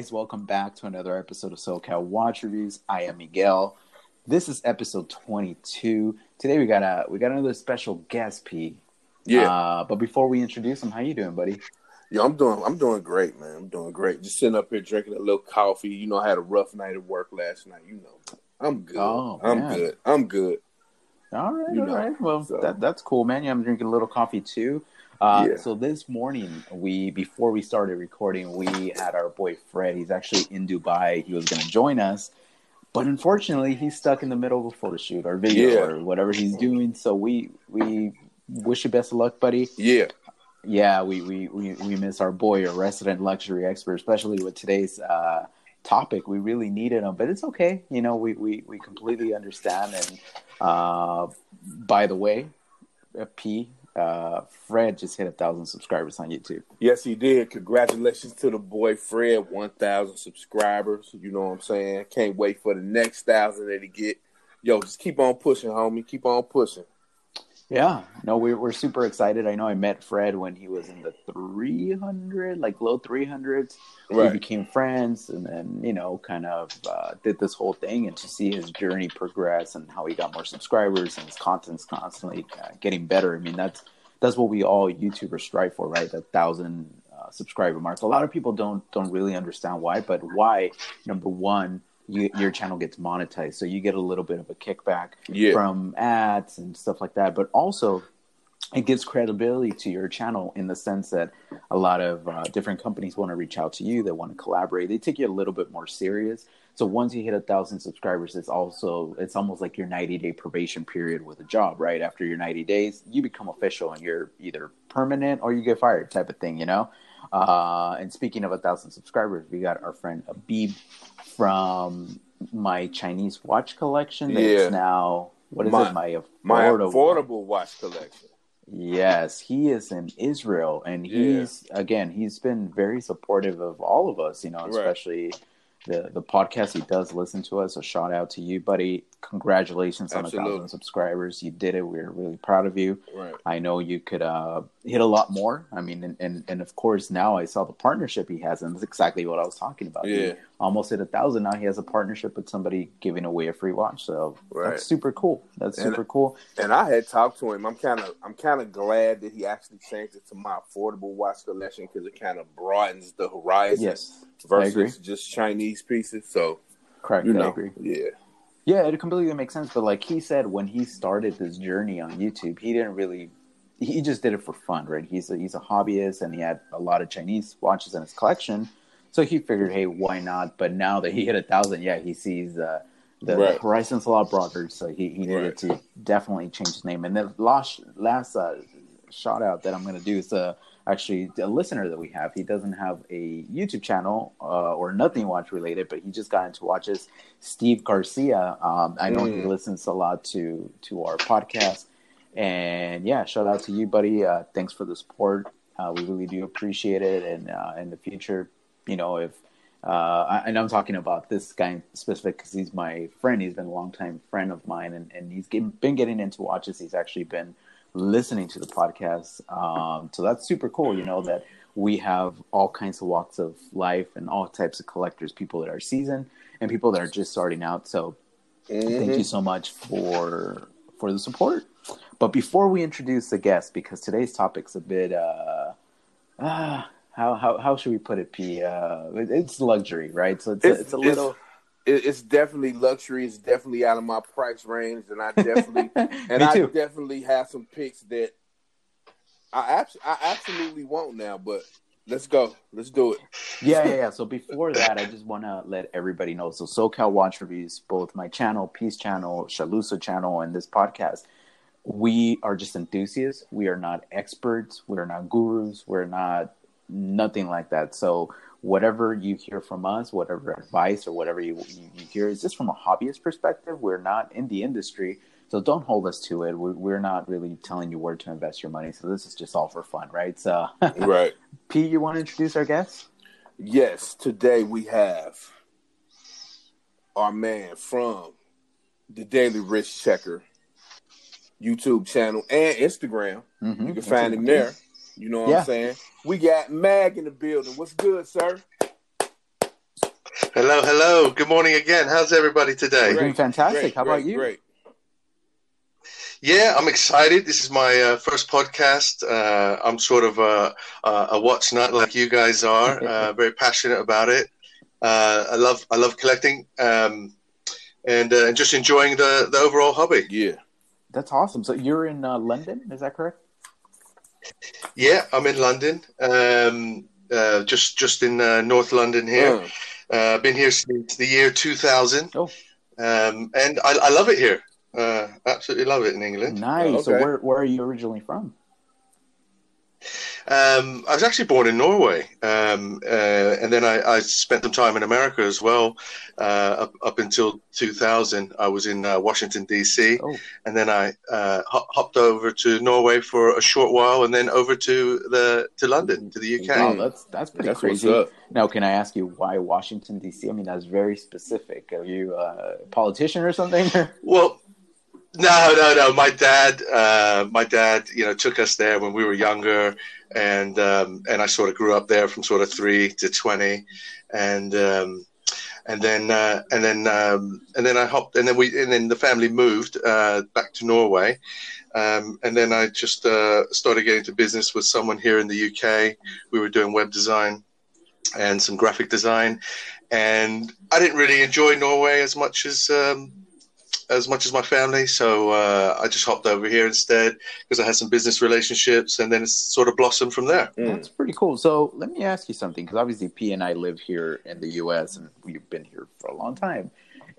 guys, welcome back to another episode of SoCal Watch Reviews. I am Miguel. This is episode 22. Today we got a we got another special guest, P. Yeah. Uh, but before we introduce him, how you doing, buddy? Yeah, I'm doing I'm doing great, man. I'm doing great. Just sitting up here drinking a little coffee. You know, I had a rough night at work last night. You know, I'm good. Oh, I'm man. good. I'm good. All right, You all know, right. Well, so- that that's cool, man. Yeah, I'm drinking a little coffee too. Uh, Yeah. So this morning, we before we started recording, we had our boy Fred. He's actually in Dubai. He was going to join us, but unfortunately, he's stuck in the middle of a photo shoot or video Yeah. or whatever he's doing. So we we wish you best of luck, buddy. Yeah. Yeah, we we we, we miss our boy, a resident luxury expert, especially with today's uh, topic. We really needed him, but it's okay. You know, we we, we completely understand. And uh, by the way, P, uh, Fred just hit a thousand subscribers on YouTube. Yes, he did. Congratulations to the boy Fred, one thousand subscribers. You know what I'm saying? Can't wait for the next thousand that he get. Yo, just keep on pushing, homie. Keep on pushing. Yeah, no, we're we're super excited. I know I met Fred when he was in the 300, like low 300s. we became friends and then you know kind of uh, did this whole thing and to see his journey progress and how he got more subscribers and his content's constantly uh, getting better. I mean that's that's what we all youtubers strive for right? That thousand uh, subscriber mark. A lot of people don't don't really understand why but why number one you, your channel gets monetized so you get a little bit of a kickback Yeah. from ads and stuff like that but also it gives credibility to your channel in the sense that a lot of uh, different companies want to reach out to you they want to collaborate they take you a little bit more serious. So once you hit a thousand subscribers it's also it's almost like your 90 day probation period with a job right? After your 90 days you become official and you're either permanent or you get fired type of thing you know? Uh, and speaking of a thousand subscribers we got our friend abib from my chinese watch collection that's Yeah. now what is My- it my My affordable affordable watch collection. Yes, he is in Israel, and Yeah. he's again he's been very supportive of all of us. You know, Right. especially the the podcast. He does listen to us. So shout out to you, buddy. Congratulations on a thousand subscribers. You did it. We're really proud of you. Right. I know you could uh, hit a lot more. I mean, and, and and of course now I saw the partnership he has, and that's exactly what I was talking about. He Yeah. Almost hit a thousand. Now he has a partnership with somebody giving away a free watch. So Right. that's super cool. That's And- super cool. And I had talked to him. I'm kind of I'm kind of glad that he actually changed it to my affordable watch collection because it kind of broadens the horizon Yes, versus just Chinese pieces. So Correct. you I agree. yeah, Yeah, it completely makes sense. But like he said, when he started this journey on YouTube, he didn't really. He just did it for fun, right? He's a, he's a hobbyist, and he had a lot of Chinese watches in his collection. So he figured, hey, why not? But now that he hit a thousand, yeah, he sees uh, the, Right. a lot broader. So he, he needed Right. to definitely change his name. And the last last uh, shout out that I'm going to do is uh, actually a listener that we have. He doesn't have a YouTube channel uh, or nothing watch related, but he just got into watches. Steve Garcia. Um, I know he Mm. listens a lot to to our podcast, and yeah, shout out to you, buddy. Uh, thanks for the support. Uh, we really do appreciate it, and uh, in the future, you know, if uh, and I'm talking about this guy in specific because he's my friend. He's been a longtime friend of mine, and, and he's get, been getting into watches. He's actually been listening to the podcast. Um, so that's super cool, you know, that we have all kinds of walks of life and all types of collectors, people that are seasoned and people that are just starting out. So thank Mhm. you so much for for the support. But before we introduce the guest, because today's topic's a bit uh, uh how how how should we put it, P? Uh, it's luxury, right? So it's a, it's a little. it- it's definitely luxury. It's definitely out of my price range, and I definitely and I definitely have some picks that I abs- I absolutely won't now. But let's go. Let's do it. yeah, yeah, yeah. So before that, I just want to let everybody know. So SoCal Watch Reviews, both my channel, Peace Channel, Shalusa Channel, and this podcast, we are just enthusiasts. We are not experts. We are not gurus. We're not nothing like that. So whatever you hear from us, whatever advice or whatever you, you, you hear is just from a hobbyist perspective. We're not in the industry. So don't hold us to it. We're, we're not really telling you where to invest your money. So this is just all for fun, right? So, right. Pete, you want to introduce our guests? Yes. Today we have our man from the Daily Wrist Checker YouTube channel and Instagram. Mm-hmm. You can find him there. You know what yeah. I'm saying? We got Mag in the building. What's good, sir? Hello, hello. Good morning again. How's everybody today? Doing fantastic. Great, How great, about you? Great. Yeah, I'm excited. This is my uh, first podcast. Uh, I'm sort of a, a watch nut like you guys are. Uh, very passionate about it. Uh, I love I love collecting um, and uh, just enjoying the the overall hobby. Yeah, that's awesome. So you're in uh, London, is that correct? Yeah, I'm in London. Um, just just in North London here. I've been here since the year 2000. Oh. Um, and I, I love it here. Uh, absolutely love it in England. Nice. Oh, okay. So where where are you originally from? Um, I was actually born in Norway, um, uh, and then I, I, spent some time in America as well. Uh, up, up until 2000, I was in uh, Washington D.C., oh. and then I uh, hopped over to Norway for a short while, and then over to the to London to the UK. Wow, that's that's pretty that's crazy. Now, can I ask you why Washington D.C.? I mean, that's very specific. Are you a politician or something? well, no, no, no. My dad, uh, my dad, you know, took us there when we were younger, and um, and I sort of grew up there from sort of three to twenty, and um, and then uh, and then um, and then I hopped, and then we and then the family moved uh, back to Norway, um, and then I just uh, started getting into business with someone here in the UK. We were doing web design and some graphic design, and I didn't really enjoy Norway as much as um, as much as my family. So uh, I just hopped over here instead because I had some business relationships, and then it's sort of blossomed from there. Mm. That's pretty cool. So let me ask you something, because obviously P and I live here in the U.S. and we've been here for a long time.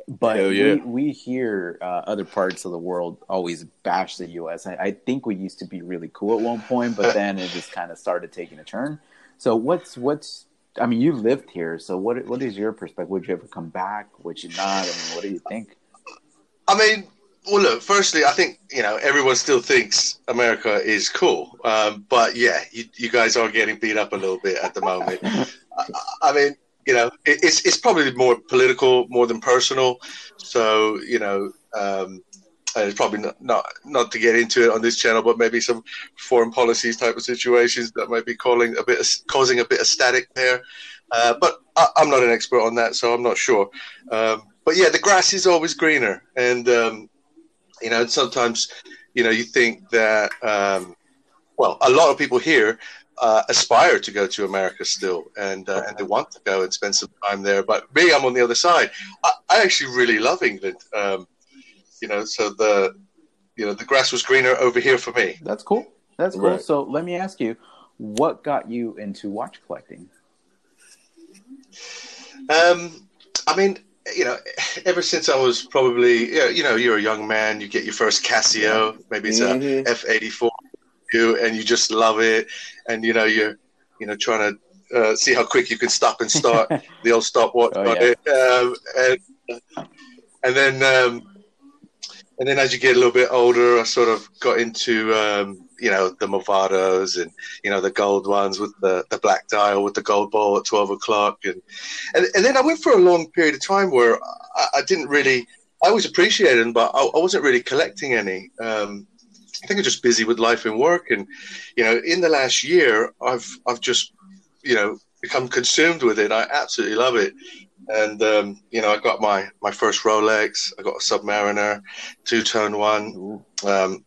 But yeah. we, we hear uh, other parts of the world always bash the U.S. I, I think we used to be really cool at one point, but then it just kind of started taking a turn. So what's what's I mean, you lived here, so what what is your perspective? Would you ever come back? Would you not? I mean, what do you think? I mean, well, look. Firstly, I think you know everyone still thinks America is cool, um, but yeah, you, you, guys are getting beat up a little bit at the moment. I, I, mean, you know, it, it's it's probably more political more than personal. So you know, um, it's probably not, not not to get into it on this channel, but maybe some foreign policies type of situations that might be calling a bit of, causing a bit of static there. Uh, but I, am not an expert on that, so I'm not sure. Um, but yeah, the grass is always greener, and um, you know, sometimes you know you think that um, well, a lot of people here uh, aspire to go to America still, and uh, and they want to go and spend some time there. But me, I'm on the other side. I, I actually really love England. Um, you know, so the you know the grass was greener over here for me. That's cool. That's cool. Right. So let me ask you, what got you into watch collecting? Um, I mean, you know, ever since I was probably, you know, you're a young man, you get your first Casio, maybe it's mm-hmm. a F eighty four, and you just love it, and you know, you're, you know, trying to uh, see how quick you can stop and start the old stopwatch oh, yeah. it, um, and and then um, and then as you get a little bit older, I sort of got into um, you know the Movados and you know the gold ones with the, the black dial with the gold ball at twelve o'clock and, and and then I went for a long period of time where I, I didn't really I always appreciated them but I, I wasn't really collecting any. Um, I think I'm just busy with life and work and you know in the last year I've I've just you know become consumed with it. I absolutely love it. And um, you know, I got my my first Rolex. I got a Submariner, two tone one. Um,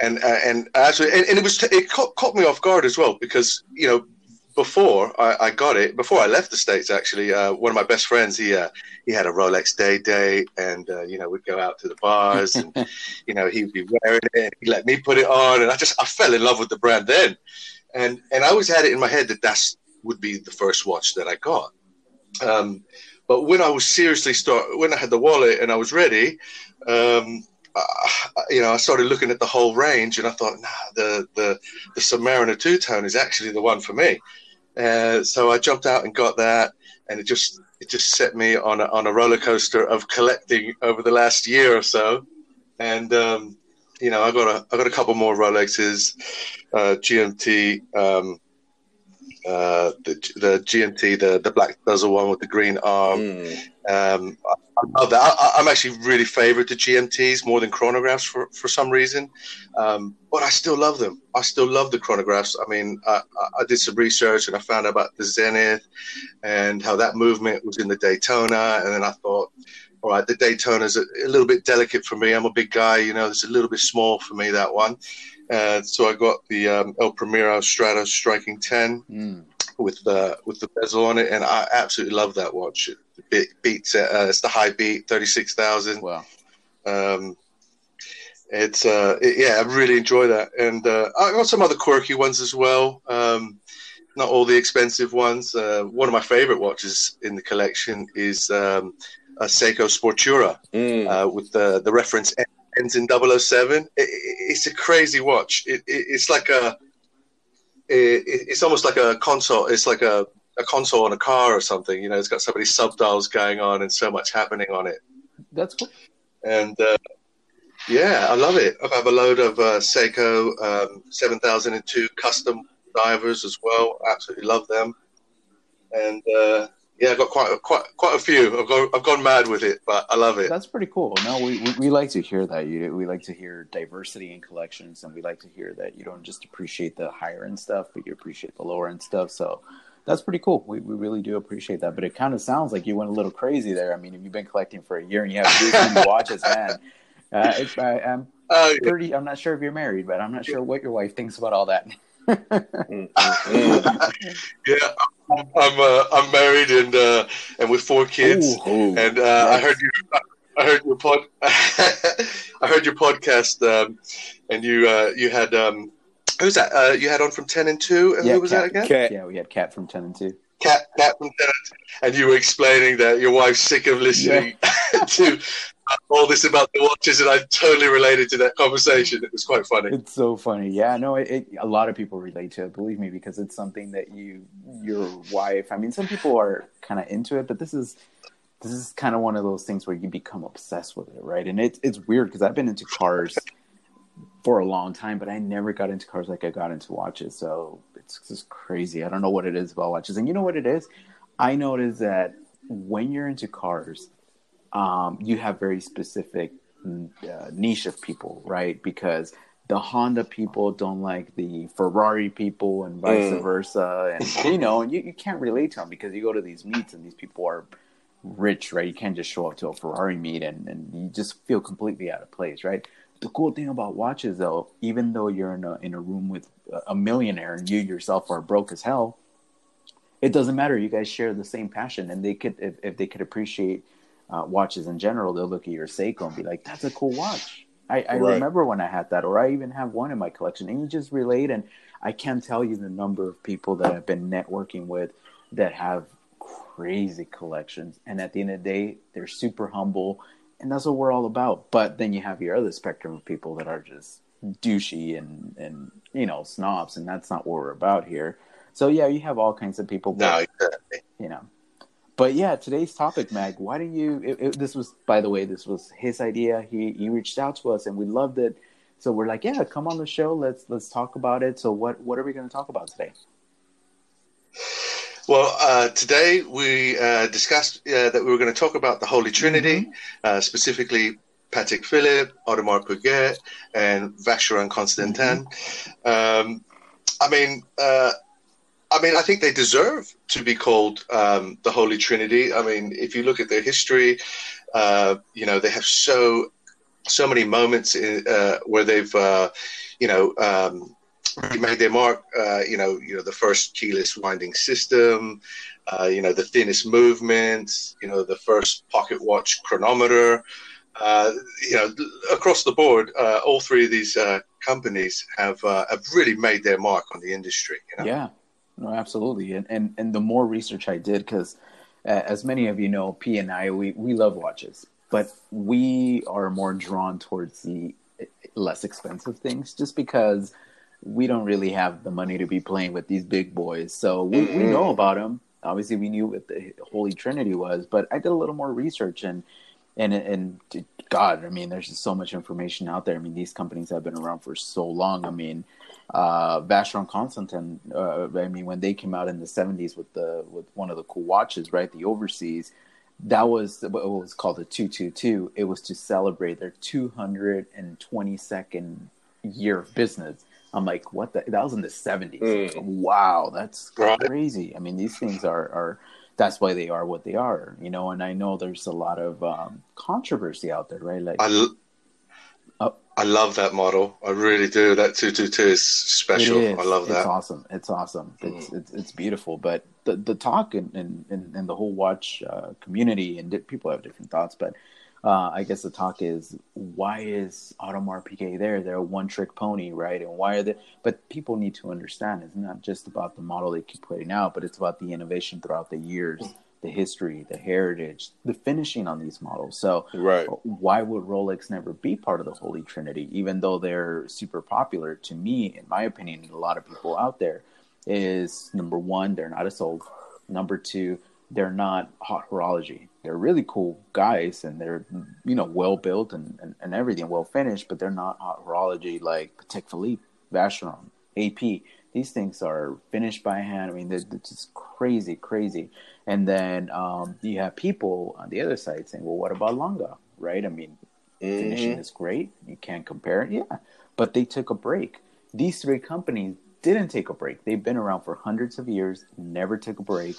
and uh, and actually, and, and, it was it caught, caught, me off guard as well because you know before I, I got it before I left the states actually uh, one of my best friends he uh, he had a Rolex day date and uh, you know we'd go out to the bars and you know he'd be wearing it and he let me put it on and I just I fell in love with the brand then. And and I always had it in my head that that's would be the first watch that I got. Um, but when I was seriously start when I had the wallet and I was ready um, uh, you know, I started looking at the whole range, and I thought, nah, the the the Submariner two tone is actually the one for me. Uh, so I jumped out and got that, and it just it just set me on a, on a roller coaster of collecting over the last year or so. and um, you know, I got a I got a couple more Rolexes, uh, GMT, um, uh, the the GMT, the the black bezel one with the green arm. Mm. Um, I, I love that. I, am actually really favourite the GMTs more than chronographs for for some reason, um, but I still love them. I still love the chronographs. I mean, I, I did some research and I found out about the Zenith and how that movement was in the Daytona, and then I thought all right, the Daytona's a, a little bit delicate for me. I'm a big guy, you know, it's a little bit small for me, that one. Uh, so I got the um, El Primero Stratos Striking 10 mm. with the with the bezel on it, and I absolutely love that watch. It beats uh, it's the high beat, thirty six thousand. Wow. Um, it's uh, it, yeah, I really enjoy that, and uh, I got some other quirky ones as well. Um, not all the expensive ones. Uh, one of my favorite watches in the collection is um, a Seiko Sportura mm. uh, with the, the reference ends in 007. It, it, it's a crazy watch. It, it's like a, it's almost like a console. It's like a, a console on a car or something. You know, it's got so many subdials going on and so much happening on it. That's cool. And uh, yeah, I love it. I have a load of uh, Seiko um, 7002 custom divers as well. Absolutely love them. And uh, yeah, I've got quite a, quite quite a few. I've gone I've gone mad with it, but I love it. That's pretty cool. No, we, we, we like to hear that. You we like to hear diversity in collections, and we like to hear that you don't just appreciate the higher end stuff, but you appreciate the lower end stuff. So that's pretty cool. We we really do appreciate that. But it kind of sounds like you went a little crazy there. I mean, if you've been collecting for a year and you have these watches, man, uh, I, am uh, pretty. I'm not sure if you're married, but I'm not sure what your wife thinks about all that. yeah, I'm uh, I'm married and uh, and with four kids, ooh, ooh, and uh, I heard you. I heard your pod. I heard your podcast, um, and you uh, you had um, who's that? Uh, you had on from ten and two, and yeah, who was Cat, that again? Cat. Yeah, we had Cat from ten and two. Cat, Cat from ten and two, and you were explaining that your wife's sick of listening yeah. to all this about the watches, and I totally related to that conversation. It was quite funny. It's so funny. Yeah, no, it, it, a lot of people relate to it. Believe me, because it's something that you, your wife. I mean, some people are kind of into it, but this is this is kind of one of those things where you become obsessed with it, right? And it's it's weird because I've been into cars for a long time, but I never got into cars like I got into watches. So it's just crazy. I don't know what it is about watches, and you know what it is. I noticed that when you're into cars um, you have very specific uh, niche of people, right? Because the Honda people don't like the Ferrari people, and vice mm. versa, and you know, and you, you can't relate to them because you go to these meets and these people are rich, right? You can't just show up to a Ferrari meet and, and you just feel completely out of place, right? The cool thing about watches, though, even though you're in a in a room with a millionaire and you yourself are broke as hell, it doesn't matter. You guys share the same passion, and they could if, if they could appreciate uh, watches in general, they'll look at your Seiko and be like, "That's a cool watch." I, I right. remember when I had that, or I even have one in my collection, and you just relate. And I can't tell you the number of people that I've been networking with that have crazy collections, and at the end of the day, they're super humble, and that's what we're all about. But then you have your other spectrum of people that are just douchey and and you know snobs, and that's not what we're about here. So yeah, you have all kinds of people. But, no, exactly. You know, but yeah, today's topic, Mag. Why don't you? It, it, this was, by the way, this was his idea. He he reached out to us, and we loved it. So we're like, yeah, come on the show. Let's let's talk about it. So what what are we going to talk about today? Well, uh, today we uh, discussed uh, that we were going to talk about the Holy Trinity, mm-hmm. Uh, specifically Patek Philippe, Audemars Piguet, and Vacheron Constantin. Mm-hmm. Um, I mean, uh, I mean, I think they deserve to be called um, the Holy Trinity. I mean, if you look at their history, uh, you know, they have so so many moments in, uh, where they've, uh, you know, um, made their mark. Uh, you know, you know, the first keyless winding system. Uh, you know, the thinnest movements. You know, the first pocket watch chronometer. Uh, you know, across the board, all three of these companies have have really made their mark on the industry. You know? Yeah. No, absolutely. And and and the more research I did, because uh, as many of you know, P and I we we love watches, but we are more drawn towards the less expensive things, just because we don't really have the money to be playing with these big boys. So we, mm-hmm. we know about them. Obviously, we knew what the Holy Trinity was, but I did a little more research and and and God, I mean, there's just so much information out there. I mean, these companies have been around for so long. I mean, uh, Vacheron Constantin. Uh, I mean, when they came out in the '70s with the with one of the cool watches, right, the Overseas, that was what was called the 222. It was to celebrate their 222nd year of business. I'm like, what the? That was in the 70s. Mm. Wow, that's crazy. I mean, these things are are that's why they are what they are, you know. And I know there's a lot of um, controversy out there, right? Like, I, oh. I love that model. I really do. That two two two is special. Is. I love that. It's awesome. It's awesome. It's mm. it's, it's, beautiful. But the the talk and and, and, the whole watch uh, community and people have different thoughts, but uh, I guess the talk is why is Audemars Piguet there? They're a one trick pony, right? And why are they? But people need to understand it's not just about the model they keep putting out, but it's about the innovation throughout the years, the history, the heritage, the finishing on these models. So, right. why would Rolex never be part of the Holy Trinity, even though they're super popular? To me, in my opinion, and a lot of people out there, is number one, they're not as old. Number two, they're not haute horology they're really cool guys and they're you know well built and, and, and everything well finished but they're not haute horology like Patek Philippe Vacheron AP these things are finished by hand I mean they're, they're just crazy crazy and then um, you have people on the other side saying well what about Lange right I mean mm-hmm. finishing is great you can't compare it yeah but they took a break these three companies didn't take a break they've been around for hundreds of years never took a break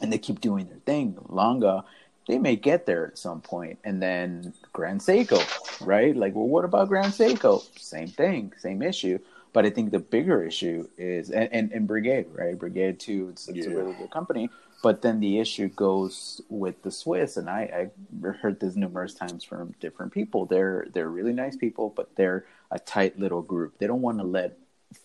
and they keep doing their thing. Lange, they may get there at some point, and then Grand Seiko, right? Like, well, what about Grand Seiko? Same thing, same issue. But I think the bigger issue is, and, and, and Breguet, right? Breguet too, it's, it's yeah. a really good company. But then the issue goes with the Swiss, and I, I heard this numerous times from different people. They're they're really nice people, but they're a tight little group. They don't want to let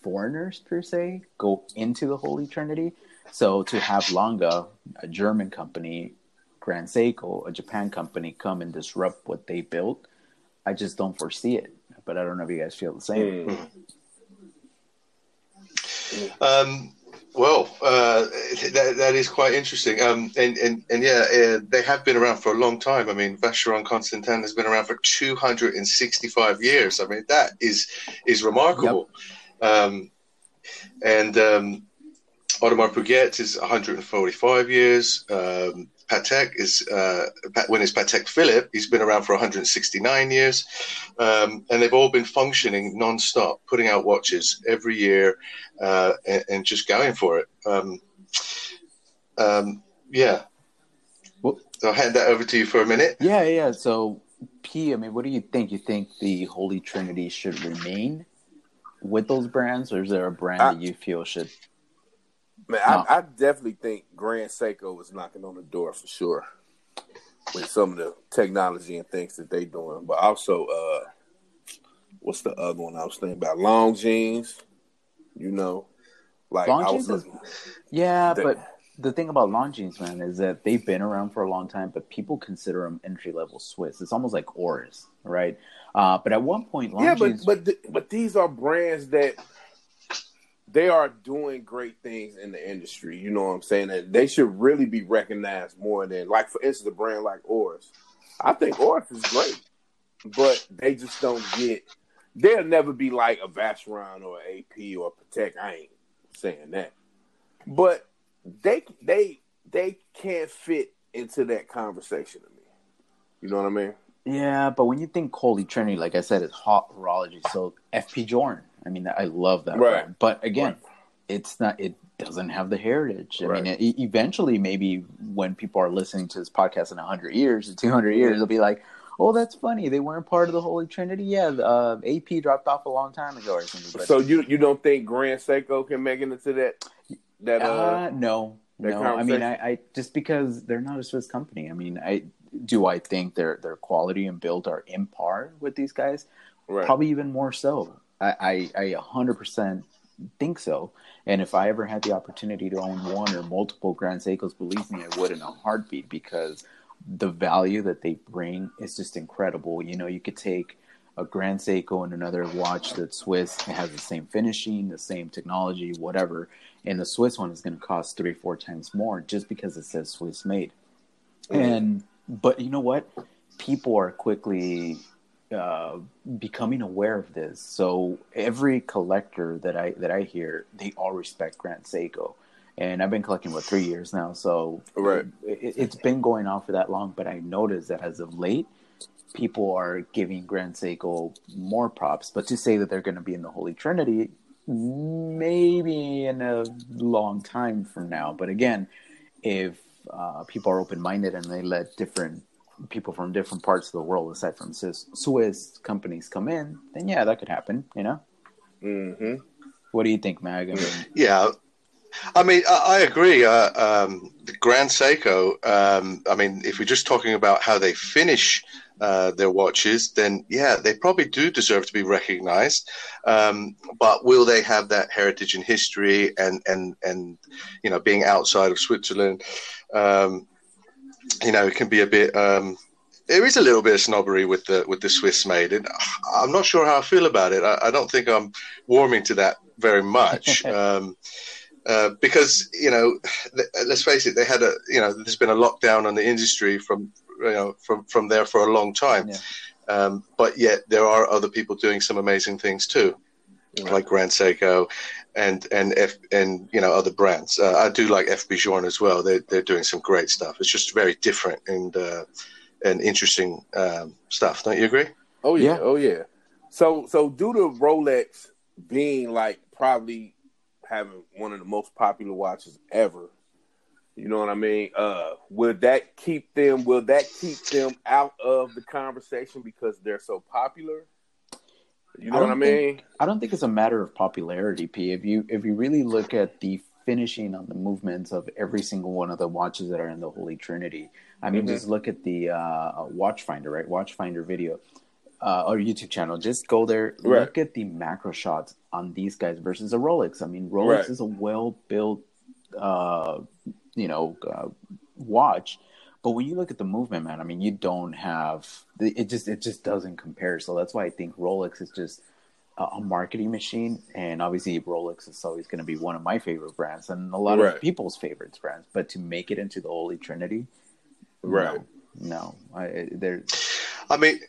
foreigners per se go into the Holy Trinity so to have Lange, a German company, Grand Seiko, a Japan company, come and disrupt what they built, I just don't foresee it. But I don't know if you guys feel the same. Mm. Um, well, uh, that, that is quite interesting. Um, and, and, and yeah, uh, they have been around for a long time. I mean, Vacheron Constantin has been around for 265 years. I mean, that is is remarkable. Yep. Um, and um, Audemars Piguet is 145 years. Um, Patek is uh, when it's Patek Philippe, he's been around for 169 years, um, and they've all been functioning non-stop, putting out watches every year, uh, and, and, just going for it. Um, um, yeah. Well, so I'll hand that over to you for a minute. Yeah, yeah. So, P, I mean, what do you think? You think the Holy Trinity should remain with those brands, or is there a brand I, that you feel should Man, no. I, I, definitely think Grand Seiko is knocking on the door for sure with some of the technology and things that they're doing. But also, uh, what's the other one I was thinking about? Long jeans, you know, like Longines is, yeah, they, but the thing about long jeans, man, is that they've been around for a long time, but people consider them entry level Swiss. It's almost like Oris, right? Uh, but at one point, Longines, yeah, but but th- but these are brands that they are doing great things in the industry. You know what I'm saying? And they should really be recognized more than like for instance, a brand like Oris. I think Oris is great, but they just don't get. They'll never be like a Vacheron or AP or Patek. I ain't saying that, but they they they can't fit into that conversation to me. You know what I mean? Yeah, but when you think Holy Trinity, like I said, it's haute horology. So FP Journe, I mean, I love that. Right. Brand. But again, right. it's not. It doesn't have the heritage. I right. mean, it, eventually, maybe when people are listening to this podcast in hundred years or two hundred years, they'll be like, "Oh, that's funny. They weren't part of the Holy Trinity. Yeah, uh, AP dropped off a long time ago or something." But, so you you don't think Grand Seiko can make it into that? That uh, uh no, no. I mean, I, I just because they're not a Swiss company. I mean, I do I think their their quality and build are in par with these guys. Right. Probably even more so. I, I, I 100% think so. And if I ever had the opportunity to own one or multiple Grand Seikos, believe me, I would in a heartbeat because the value that they bring is just incredible. You know, you could take a Grand Seiko and another watch that's Swiss it has the same finishing, the same technology, whatever, and the Swiss one is going to cost three, four times more just because it says Swiss made. Mm-hmm. And but you know what? people are quickly uh, becoming aware of this. So every collector that I that I hear, they all respect Grand Seiko. And I've been collecting what three years now, so right. it, it's been going on for that long. But I noticed that as of late, people are giving Grand Seiko more props. But to say that they're going to be in the Holy Trinity, maybe in a long time from now. But again, if uh, people are open minded and they let different people from different parts of the world, aside from Swiss, Swiss companies, come in, then yeah, that could happen. You know. Mm-hmm. What do you think, Mag? I mean, yeah. I mean, I, I agree. Uh, um, the Grand Seiko. Um, I mean, if we're just talking about how they finish uh, their watches, then yeah, they probably do deserve to be recognized. Um, but will they have that heritage and history and and and you know being outside of Switzerland? Um, you know, it can be a bit. Um, there is a little bit of snobbery with the with the Swiss made, and I'm not sure how I feel about it. I, I don't think I'm warming to that very much. um, uh, because you know, let's face it, they had a you know, there's been a lockdown on the industry from you know from from there for a long time, yeah. um, but yet there are other people doing some amazing things too, right. like Grand Seiko, and and F and you know other brands. Uh, I do like FP Journe as well. They they're doing some great stuff. It's just very different and uh, and interesting um, stuff. Don't you agree? Oh yeah, yeah, oh yeah. So so due to Rolex being like probably having one of the most popular watches ever, you know what I mean? Uh, will that keep them? Will that keep them out of the conversation because they're so popular? You know I what I mean? Think, I don't think it's a matter of popularity, P. If you if you really look at the finishing on the movements of every single one of the watches that are in the Holy Trinity, I mean, mm-hmm. just look at the uh, Watchfinder, right? Watchfinder video. Uh, or YouTube channel, just go there, right. look at the macro shots on these guys versus a Rolex. I mean, Rolex right. is a well built, uh, you know, uh, watch, but when you look at the movement, man, I mean, you don't have it. Just it just doesn't compare. So that's why I think Rolex is just a, a marketing machine, and obviously Rolex is always going to be one of my favorite brands and a lot right. of people's favorite brands. But to make it into the Holy Trinity, right? No, no I, there. I mean,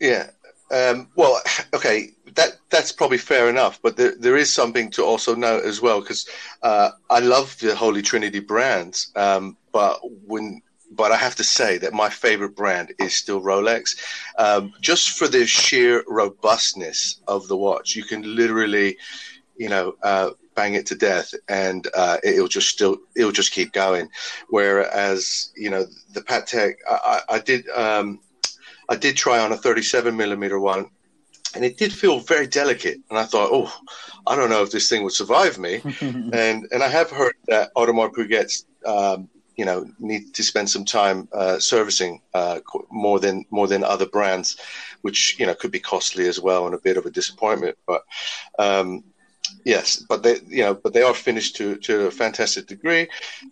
yeah. Um, well, okay, that that's probably fair enough, but there, there is something to also note as well because uh, I love the Holy Trinity brands, um, but when but I have to say that my favorite brand is still Rolex, um, just for the sheer robustness of the watch. You can literally, you know, uh, bang it to death, and uh, it'll just still it'll just keep going. Whereas, you know, the Patek, I, I did um, I did try on a 37 millimeter one, and it did feel very delicate. And I thought, oh, I don't know if this thing would survive me. and and I have heard that Audemars Piguet's um, you know need to spend some time uh, servicing uh, more than more than other brands, which you know could be costly as well and a bit of a disappointment. But um, yes, but they you know but they are finished to to a fantastic degree,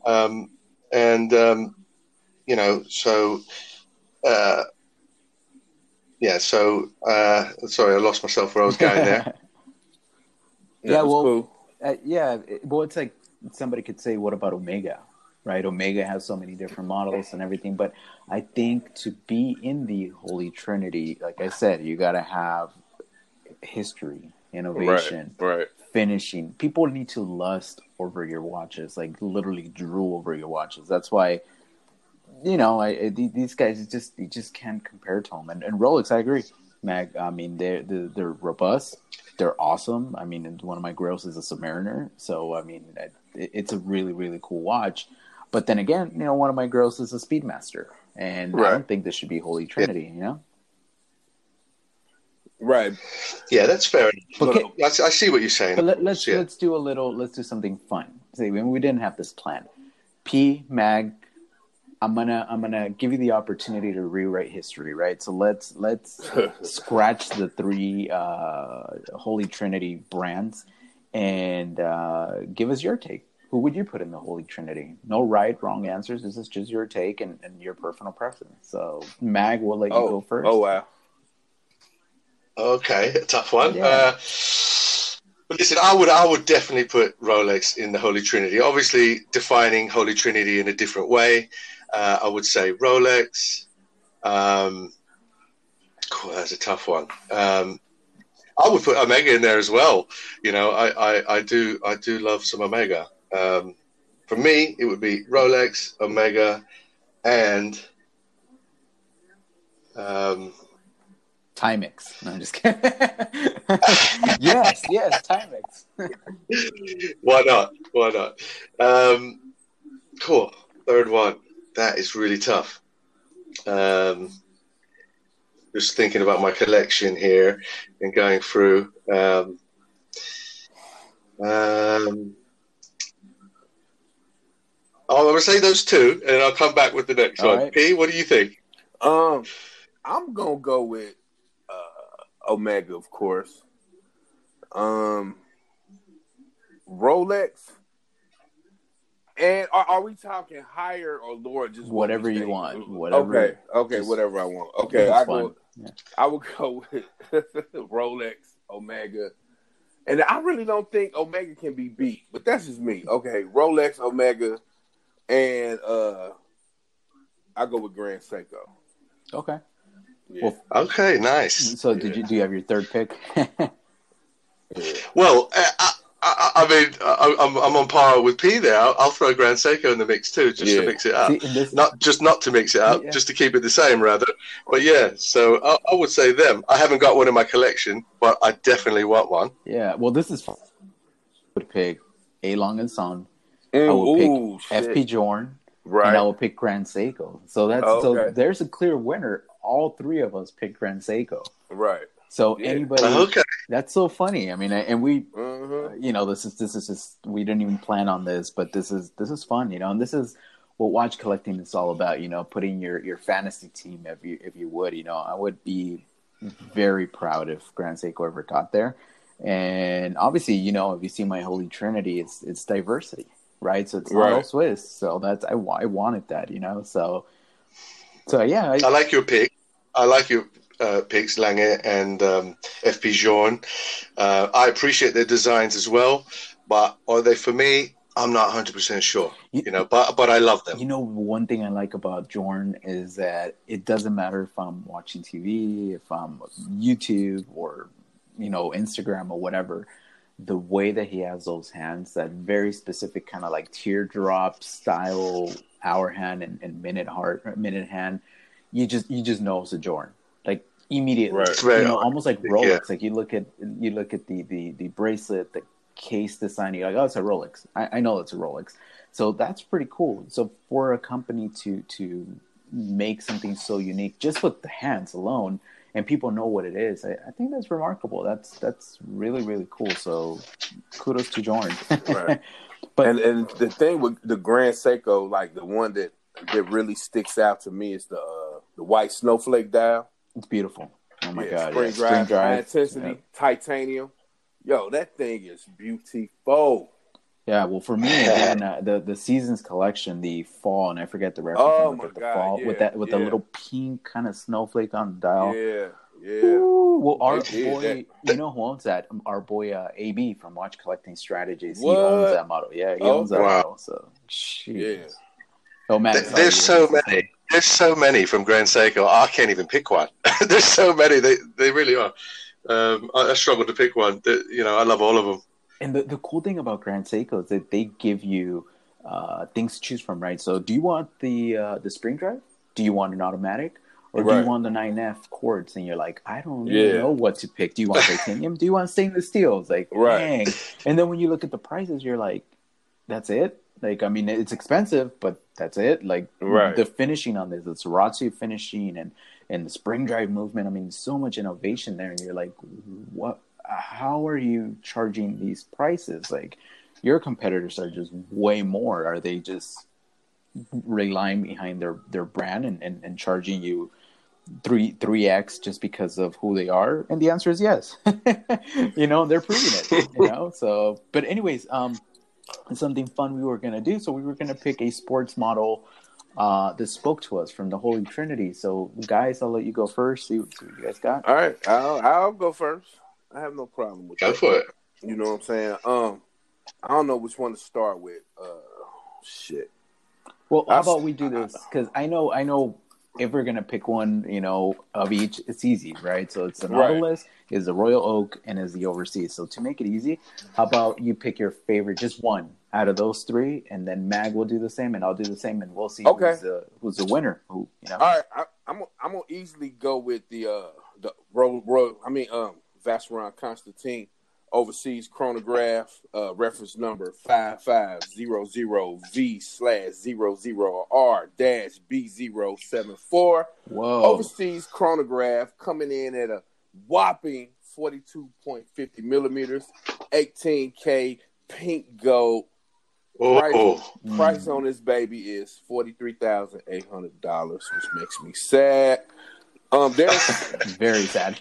um, and um, you know so. Uh, yeah, so uh, sorry, I lost myself where I was going there. yeah, yeah well, cool. uh, yeah, well, it's like somebody could say, "What about Omega?" Right? Omega has so many different models and everything, but I think to be in the Holy Trinity, like I said, you got to have history, innovation, right, right. finishing. People need to lust over your watches, like literally drool over your watches. That's why, you know, I, I these guys just you just can't compare to them. And, and Rolex, I agree, Mag. I mean, they're they're, they're robust. They're awesome. I mean, one of my grails is a Submariner, so I mean, it, it's a really really cool watch but then again, you know, one of my girls is a Speedmaster, and right. I don't think this should be Holy Trinity. Yeah. You know. Right. Yeah, that's fair. Okay. I, I see what you're saying. But let, us let's, let's do a little. Let's do something fun. See, we didn't have this plan. P Mag, I'm gonna I'm gonna give you the opportunity to rewrite history, right? So let's let's scratch the three uh, Holy Trinity brands and uh, give us your take who would you put in the Holy Trinity? No right, wrong answers. This is just your take and, and your personal preference. So, Mag, we'll let you oh, go first. Oh, wow. Okay, tough one. Yeah. Uh, but listen, I would I would definitely put Rolex in the Holy Trinity. Obviously, defining Holy Trinity in a different way. Uh, I would say Rolex, Um, cool, that's a tough one. Um, I would put Omega in there as well. You know, I, I, I do I do love some Omega. Um, for me, it would be Rolex, Omega, and um, Timex. No, I'm just kidding. yes, yes, Timex. Why not? Why not? Um, cool. Third one. That is really tough. Um, just thinking about my collection here and going through. Um, um, I'm going to say those two, and I'll come back with the next All one. Right. P, what do you think? Um, I'm gonna go with uh, Omega, of course. Um, Rolex. And are, are, we talking higher or lower? Just whatever you want. Whatever. Okay. Okay. Whatever I want. Okay. I go. Yeah. I would go with Rolex, Omega, and I really don't think Omega can be beat. But that's just me. Okay. Rolex, Omega, and uh, I go with Grand Seiko. Okay. Yeah. Well, okay. Nice. So, did you do you have your third pick? Well, I, I, I mean, I, am I'm on par with P there. I'll, I'll, throw Grand Seiko in the mix too, just yeah. to mix it up. See, this... Not just not to mix it up, yeah. just to keep it the same, rather. But yeah, so I, I, would say them. I haven't got one in my collection, but I definitely want one. Yeah, well, this is would pick A Long and Son. Mm, I would ooh, pick FP Journe, right? And I would pick Grand Seiko. So that's okay. so there's a clear winner. All three of us picked Grand Seiko. Right. So yeah. anybody, okay, that's so funny. I mean, and we, mm-hmm. you know, this is this is just we didn't even plan on this, but this is this is fun, you know, and this is what watch collecting is all about. You know, putting your your fantasy team, if you if you would, you know, I would be very proud if Grand Seiko ever got there. And obviously, you know, if you see my Holy Trinity, it's it's diversity, right? So it's right. all Swiss. So that's I, I wanted that, you know. So so yeah, I, I like your pick. I like your uh, picks, Lange and um, FP Journe. Uh, I appreciate their designs as well, but are they for me? I'm not 100% sure, you, you, know, but but I love them. You know, one thing I like about Journe is that it doesn't matter if I'm watching TV, if I'm YouTube or, you know, Instagram or whatever, the way that he has those hands, that very specific kind of like teardrop style hour hand and, and minute heart, minute hand, you just, you just know it's a Journe immediately. Right. You know, almost like Rolex. Yeah. Like you look at you look at the the the bracelet, the case design. You're like, oh, it's a Rolex. I, I know it's a Rolex. So that's pretty cool. So for a company to to make something so unique just with the hands alone and people know what it is I, I, think that's remarkable that's that's really really cool so kudos to Journe right but and, and the thing with the grand seiko like the one that that really sticks out to me is the uh, the white snowflake dial it's beautiful. Oh my yeah, god! Spring, yeah. drive, spring drive, high intensity, yeah. titanium. Yo, that thing is beautiful. Yeah, well, for me, again, uh, the the seasons collection, the fall, and I forget the reference. Oh my the god! Fall yeah, with that with yeah. the little pink kind of snowflake on the dial. Yeah, yeah. Ooh, well, our boy, you know who owns that? Our boy uh, AB from Watch Collecting Strategies. What? He owns that model. Yeah, he owns that wow. model. So, jeez. yeah. Oh man, there's so many. There's so many from Grand Seiko. I can't even pick one. there's so many. They they really are. Um, I, I, struggle to pick one. you know, I love all of them. And the, the cool thing about Grand Seiko is that they give you uh, things to choose from, right? So, do you want the uh, the spring drive? Do you want an automatic? Or right. do you want the 9F quartz? And you're like, I don't yeah. know what to pick. Do you want titanium? do you want stainless steel? It's like, right. dang. And then when you look at the prices, you're like, that's it? Like, I mean, it's expensive, but that's it. Like, right. the finishing on this, the Swarovski finishing and and the spring drive movement. I mean, so much innovation there, and you're like, what? How are you charging these prices? Like, your competitors are just way more. Are they just relying behind their their brand and and, and charging you? three three x just because of who they are and the answer is yes you know they're proving it you know so but anyways um something fun we were to do. So we were to pick a sports model uh, that spoke to us from the Holy Trinity. So, guys, I'll let you go first. See, see what you guys got. All right, I'll, I'll go first. I have no problem with go that. for it. You know what I'm saying? Um, I don't know which one to start with. Uh, shit. Well, how about we do this? Because I know, I know, if we're gonna pick one, you know, of each, it's easy, right? So it's the Nautilus, right. is the Royal Oak, and is the Overseas. So to make it easy, how about you pick your favorite, just one out of those three, and then Mag will do the same, and I'll do the same, and we'll see okay. who's the who's the winner. Who you know? All right, I, I'm I'm gonna easily go with the uh the Royal Royal. I mean um Vacheron Constantin overseas chronograph uh, reference number 5500V slash 00R dash B074. Whoa. Overseas chronograph coming in at a whopping 42.50 millimeters, 18K pink gold. Price, price on this baby is $43,800, which makes me sad. Um, there's very sad.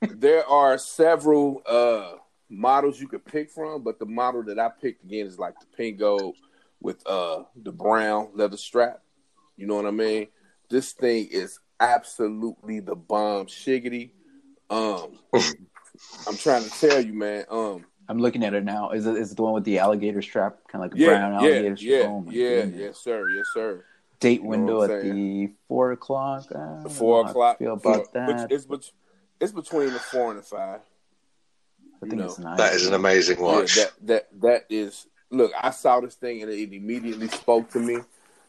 There are several uh models you could pick from, but the model that I picked again is like the pink gold with uh the brown leather strap. You know what I mean? This thing is absolutely the bomb shiggity. Um I'm trying to tell you, man. Um I'm looking at it now. Is it is it the one with the alligator strap? Kind of like a yeah, brown alligator yeah, strap? Yeah, oh yeah, goodness. yes, sir, yes, sir. Date window at the four o'clock. Four o'clock. feel about that. It's, it's between the four and the five. I think know, it's nice. That is an amazing watch. Yeah, that that that is. Look, I saw this thing and it immediately spoke to me.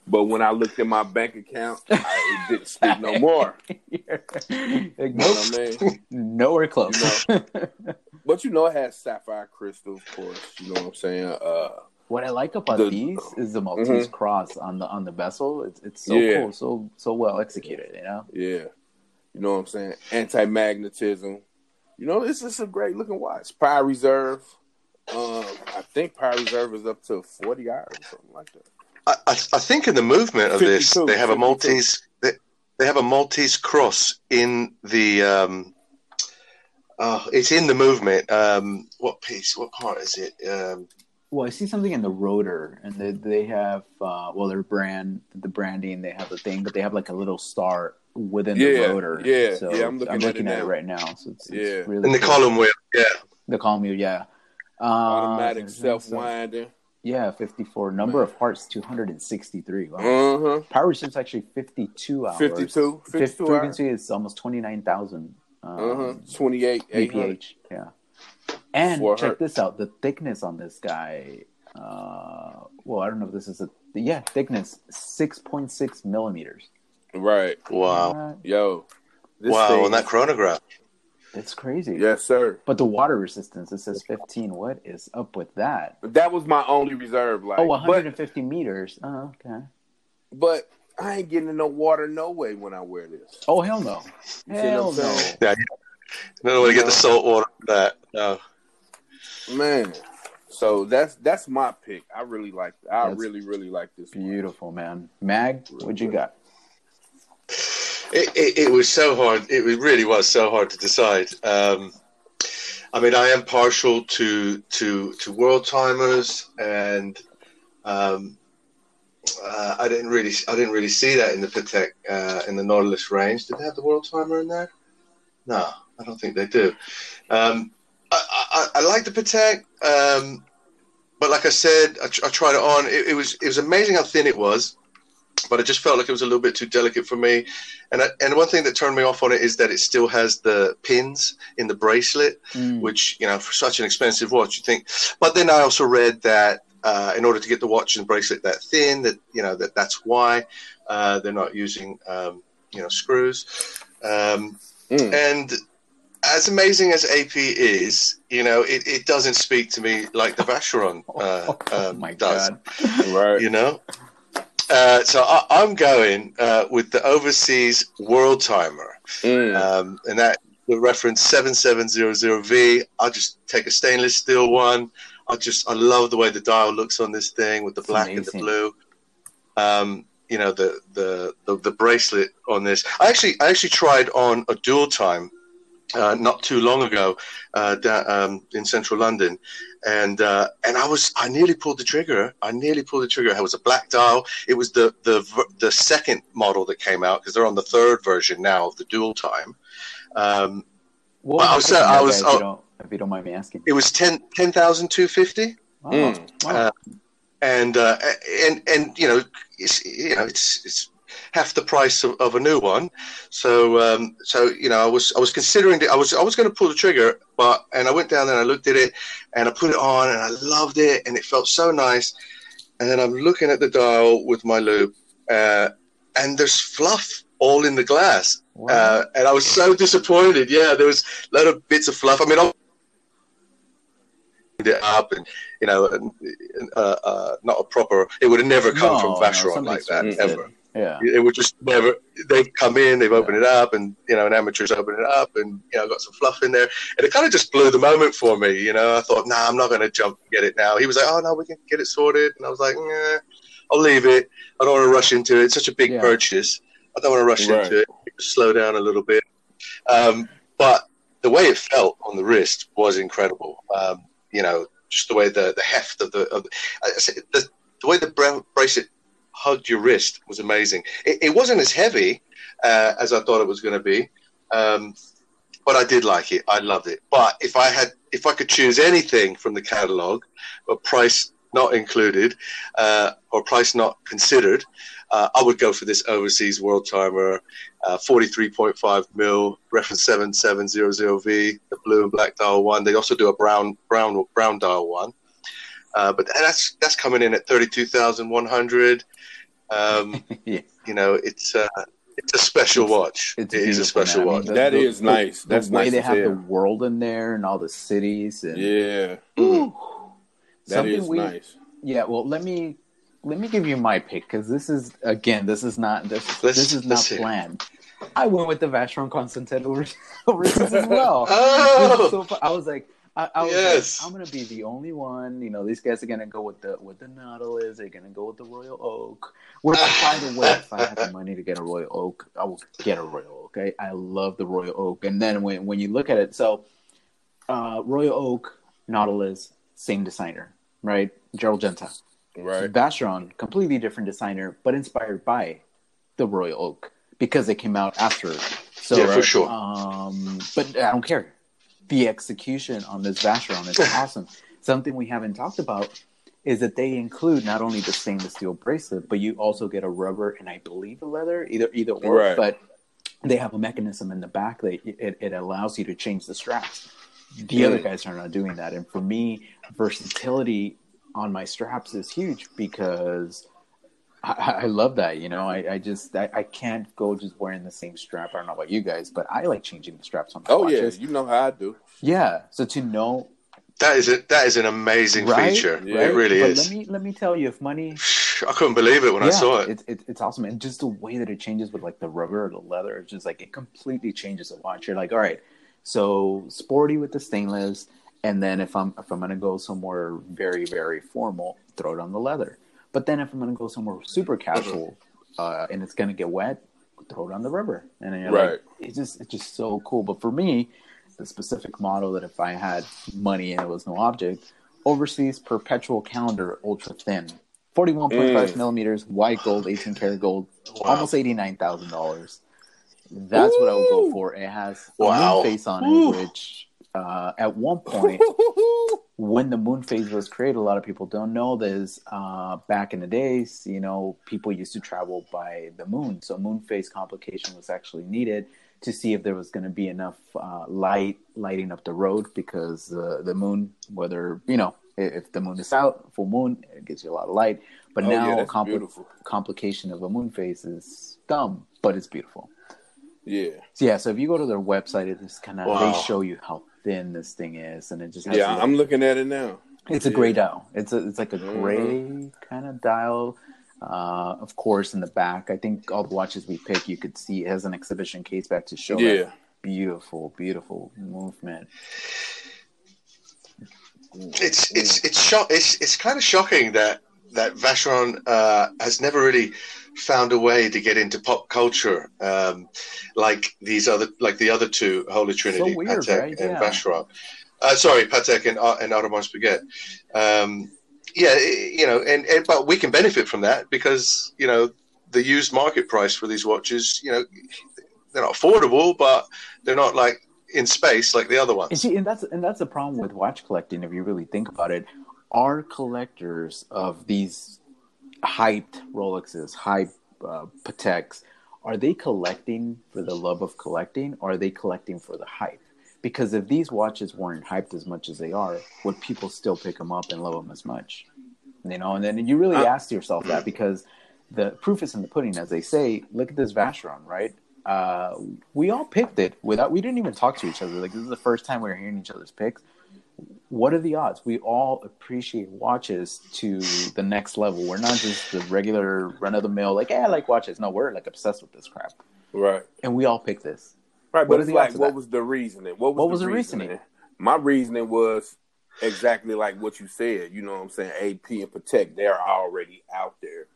But when I looked at my bank account, I, it didn't speak no more. you know I mean? Nowhere close. You know? but you know, it has sapphire crystal, of course. You know what I'm saying? Uh, what I like about the, these is the Maltese mm-hmm. cross on the on the bezel. It's it's so yeah. cool, so so well executed. You know? Yeah. You know what I'm saying? Anti magnetism. You know, this is a great looking watch. Power Reserve. Um, I think Power Reserve is up to 40 hours or something like that. I, I, I think in the movement of this, they have 52. a Maltese. They, they, have a Maltese cross in the. Um, oh, it's in the movement. Um, what piece? What part is it? Um, well, I see something in the rotor, and they they have uh, well, their brand, the branding, they have the thing, but they have like a little star within yeah, the rotor. Yeah, so yeah, I'm looking, I'm looking at, it, at it, right now. So it's, yeah, it's really in the cool. column wheel. Yeah, the column wheel. Yeah, uh, automatic self winding. Yeah, 54. Number Man. of parts 263. Wow. Uh-huh. Power ship's actually 52 hours. 52. 52 frequency is almost 29,000. Um, uh-huh. 28 APH. Yeah. And check this out. The thickness on this guy. Uh, well, I don't know if this is a yeah thickness 6.6 millimeters. Right. Wow. Yo. wow, thing, on that chronograph. It's crazy. Yes, sir. But the water resistance, it says 15. What is up with that? That was my only reserve. Like, oh, 150 but, meters. Oh, okay. But I ain't getting in no water no way when I wear this. Oh, hell no. hell no. Yeah, no way to get the salt water that. No. Man. So that's that's my pick. I really like. I that's really really like this. Beautiful, one. man. Mag, what you got? It, it, was so hard. It really was so hard to decide. Um, I mean, I am partial to to to world timers, and um, uh, I didn't really I didn't really see that in the Patek uh, in the Nautilus range. Did they have the world timer in there? No, I don't think they do. Um, I, I, I, like the Patek, um, but like I said, I, I tried it on. It, it was it was amazing how thin it was but I just felt like it was a little bit too delicate for me. And I, and one thing that turned me off on it is that it still has the pins in the bracelet, mm. which you know for such an expensive watch, you think. But then I also read that uh, in order to get the watch and bracelet that thin, that you know that that's why uh, they're not using um, you know screws. Um, mm. And as amazing as AP is, you know, it, it doesn't speak to me like the Vacheron uh, oh um, oh does. right. You know, uh, so I, am going uh, with the overseas world timer, mm. um, and that the reference seven seven zero zero V. I'll just take a stainless steel one. I just I love the way the dial looks on this thing with the black and the blue. Um, you know the, the, the the bracelet on this. I actually I actually tried on a dual time uh, not too long ago uh, da- um, in central London, and uh, and I was I nearly pulled the trigger. I nearly pulled the trigger. It was a black dial. It was the the the second model that came out because they're on the third version now of the dual time. Um, what I was, I was, if you, don't, if you don't mind me asking, it was ten ten thousand two fifty. Mm. Wow. Uh, and uh, and and you know, it's, you know, it's it's half the price of, of a new one. So, um, so you know, I was I was considering it. I was I was going to pull the trigger, but and I went down there and I looked at it, and I put it on, and I loved it, and it felt so nice. And then I'm looking at the dial with my loupe, uh, and there's fluff all in the glass, wow. uh, and I was so disappointed. Yeah, there was a lot of bits of fluff. I mean. I it up and you know uh, uh, not a proper it would have never come no, from Vacheron no, like that ever yeah. It would just never they've come in they've opened yeah. it up and you know an amateur's opened it up and you know got some fluff in there. And it kind of just blew the moment for me you know. I thought nah I'm not going to jump and get it now. He was like oh no we can get it sorted. And I was like nah, I'll leave it. I don't want to rush into it. It's such a big yeah. purchase. I don't want to rush right. into it. Slow down a little bit. Um, but the way it felt on the wrist was incredible. Um, you know, just the way the, the heft of the, of the, the, the way the bracelet hugged your wrist was amazing. It, it wasn't as heavy uh, as I thought it was going to be, um, but I did like it. I loved it. But if I had, if I could choose anything from the catalog, but price not included uh, or price not considered, uh, I would go for this overseas world timer, uh, 43.5 mil, reference 7700V, the blue and black dial one. They also do a brown brown brown dial one, uh, but that's that's coming in at 32,100. Um, yeah. You know, it's uh, it's a special it's, watch. It's it is a special watch. the, that the, is nice. That's the way nice they have the world in there and all the cities. And, yeah, that Something is we, nice. Yeah, well, let me let me give you my pick because this is again, this is not this let's, this is not planned. I went with the Vacheron Constantin overseas as well. oh! so I was like, I, I was yes. like, I'm gonna be the only one. You know, these guys are gonna go with the with the Nautilus. They're gonna go with the Royal Oak. Which, by the way, if I had the money to get a Royal Oak, I will get a Royal Oak. Okay, I love the Royal Oak. And then when when you look at it, so uh, Royal Oak, Nautilus, same designer, right? Gerald Genta. Right. Vacheron, completely different designer, but inspired by the Royal Oak because it came out after. So, yeah, for sure. Um, but I don't care. The execution on this Vacheron is awesome. Something we haven't talked about is that they include not only the stainless steel bracelet, but you also get a rubber and I believe a leather, either either or. Right. But they have a mechanism in the back that it, it allows you to change the straps. The other mm. guys are not doing that, and for me, versatility on my straps is huge because I, I love that. You know, I, I just I, I, can't go just wearing the same strap. I don't know about you guys, but I like changing the straps on. My oh watches. yeah, you know how I do. Yeah, so to know that is a, that is an amazing right? feature. Yeah. It really but is. Let me let me tell you, if money, I couldn't believe it when yeah, I saw it. It's it, it's awesome, and just the way that it changes with like the rubber or the leather, it's just like it completely changes the watch. You're like, all right, so sporty with the stainless and then if I'm if I'm gonna go somewhere very very formal, throw it on the leather. But then if I'm gonna go somewhere super casual, uh, and it's gonna get wet, throw it on the rubber. And you're right. like, it's just it's just so cool. But for me, the specific model that if I had money and it was no object, overseas perpetual calendar ultra thin. 41.5 mm. millimeters, white gold, 18 karat gold, wow. almost $89,000. That's Ooh. what I would go for. It has a wow. moon phase on Ooh. it, which uh, at one point when the moon phase was created a lot of people don't know this uh, back in the days you know people used to travel by the moon so moon phase complication was actually needed to see if there was going to be enough uh, light lighting up the road because uh, the moon whether you know if the moon is out full moon it gives you a lot of light but oh, now yeah, a compl- complication of a moon phase is dumb but it's beautiful yeah. So yeah. So if you go to their website, it's kind of wow. they show you how thin this thing is, and it just yeah. I'm looking at it now. It's yeah. a gray dial. It's a it's like a gray mm-hmm. kind of dial. Uh, of course, in the back, I think all the watches we pick, you could see it has an exhibition case back to show yeah. beautiful, beautiful movement. It's it's it's shock. It's it's kind of shocking that that Vacheron uh, has never really found a way to get into pop culture, um, like these other, like the other two, Holy Trinity, so weird, Patek right? and yeah. Vacheron. Uh, sorry, Patek and, uh, and Audemars Piguet. Um, yeah, you know, and, and but we can benefit from that because you know the used market price for these watches, you know, they're not affordable, but they're not like in space like the other ones. And, see, and that's and that's the problem with watch collecting. If you really think about it, our collectors of these hyped Rolexes, hyped uh, Pateks, are they collecting for the love of collecting, or are they collecting for the hype? Because if these watches weren't hyped as much as they are, would people still pick them up and love them as much? You know, and then you really uh, ask yourself that because the proof is in the pudding, as they say. Look at this Vacheron, right? Uh, we all picked it without. We didn't even talk to each other. Like this is the first time we are hearing each other's picks what are the odds? We all appreciate watches to the next level. We're not just the regular run of the mill, like, yeah, I like watches. No, we're like obsessed with this crap. Right. And we all pick this. Right, what but it's like, what was the reasoning? What was, what was the, the reasoning? reasoning? My reasoning was exactly like what you said. You know what I'm saying? AP and Patek, they're already out there.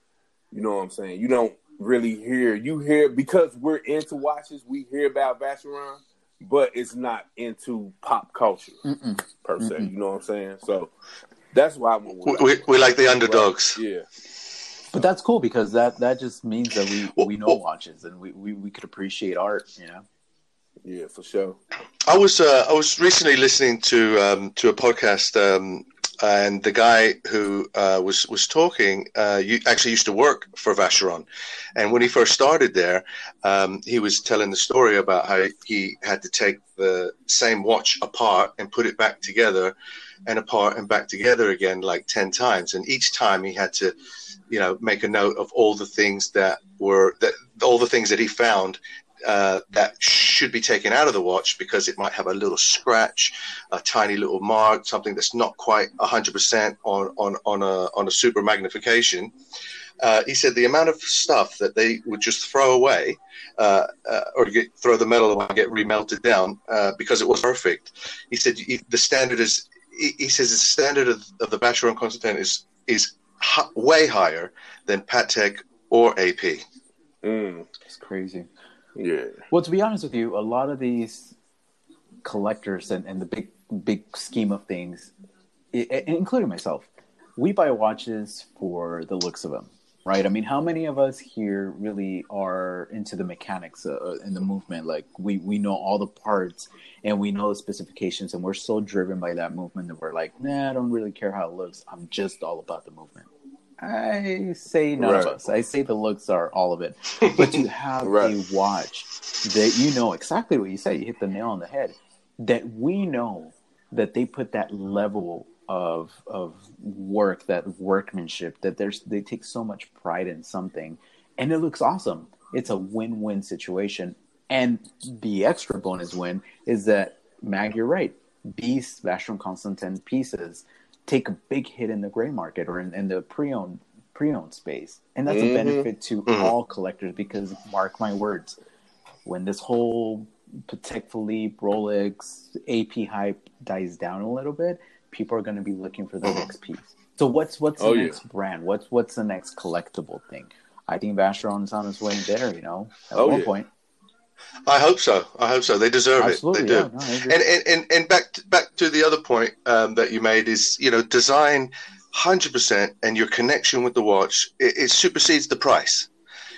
You know what I'm saying? You don't really hear, you hear, because we're into watches, we hear about Vacheron but it's not into pop culture Mm-mm. per se. Mm-mm. You know what I'm saying? So that's why we, we, we like the underdogs. Yeah. But that's cool because that, that just means that we, we know watches and we, we, we could appreciate art, you know? Yeah, for sure. I was uh, I was recently listening to um, to a podcast um, and the guy who uh, was was talking uh, actually used to work for Vacheron, and when he first started there, um, he was telling the story about how he had to take the same watch apart and put it back together, and apart and back together again like ten times, and each time he had to, you know, make a note of all the things that were that all the things that he found uh, that should be taken out of the watch because it might have a little scratch, a tiny little mark, something that's not quite 100% on, on, on, a, on a super magnification. Uh, he said the amount of stuff that they would just throw away uh, uh, or get, throw the metal away and get remelted down uh, because it was perfect. He said he, the standard is, he, he, says the standard of, of the Vacheron Constantin is, is way higher than Patek or AP. Mm. It's crazy. Yeah. Well, to be honest with you, a lot of these collectors and, and the big big scheme of things, including myself, we buy watches for the looks of them, right? I mean, how many of us here really are into the mechanics uh, and the movement? Like we we know all the parts and we know the specifications, and we're so driven by that movement that we're like, nah, I don't really care how it looks. I'm just all about the movement. I say none right. of us. I say the looks are all of it. But you have right. a watch that you know exactly what you say, you hit the nail on the head, that we know that they put that level of of work, that workmanship, that there's they take so much pride in something and it looks awesome. It's a win-win situation. And the extra bonus win is that Mag, you're right. These Vacheron Constantin pieces take a big hit in the gray market or in, in the pre-owned pre-owned space and that's mm-hmm. a benefit to mm-hmm. all collectors because mark my words when this whole Patek Philippe, Rolex, AP hype dies down a little bit, people are going to be looking for the mm-hmm. next piece. So what's what's the oh, next yeah. brand? What's what's the next collectible thing? I think Vacheron's on his way there. You know, at oh, one yeah. point. I hope so. I hope so. They deserve Absolutely, it. They do. Yeah, no, and, and, and and back to, back to the other point um, that you made is you know design, hundred percent, and your connection with the watch it, it, supersedes the price.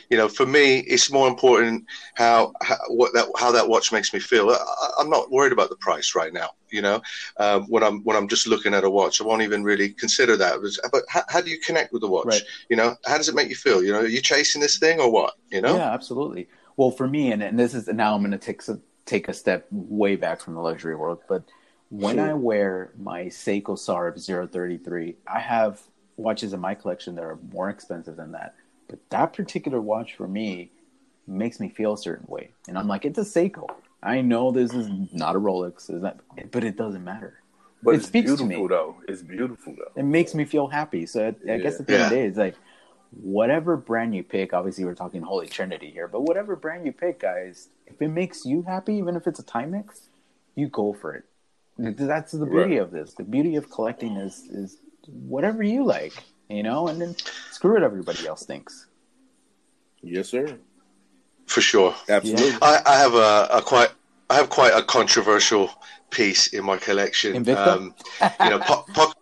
You know, for me, it's more important how, how what that how that watch makes me feel. I, am not worried about the price right now. You know, um, when I'm when I'm just looking at a watch, I won't even really consider that. But how, how do you connect with the watch? Right. You know, how does it make you feel? You know, are you chasing this thing or what? You know? Yeah, absolutely well for me and, and this is now i'm going to take a, take a step way back from the luxury world but when sure. i wear my seiko sarb 033 i have watches in my collection that are more expensive than that. But that particular watch for me makes me feel a certain way. And i'm like it's a seiko. I know this is not a rolex that, but it doesn't matter. But it speaks to me. though. It's beautiful though. It makes me feel happy. So i, I yeah. guess at the end of the day it's like whatever brand you pick, obviously we're talking Holy Trinity here, but whatever brand you pick, guys, if it makes you happy, even if it's a Timex, you go for it. That's the beauty right. of this. The beauty of collecting is is whatever you like, you know, and then screw what everybody else thinks. Yes, sir. For sure, absolutely. Yeah. I, I, have a, a, quite I have quite a controversial piece in my collection. Um, you know, po- po-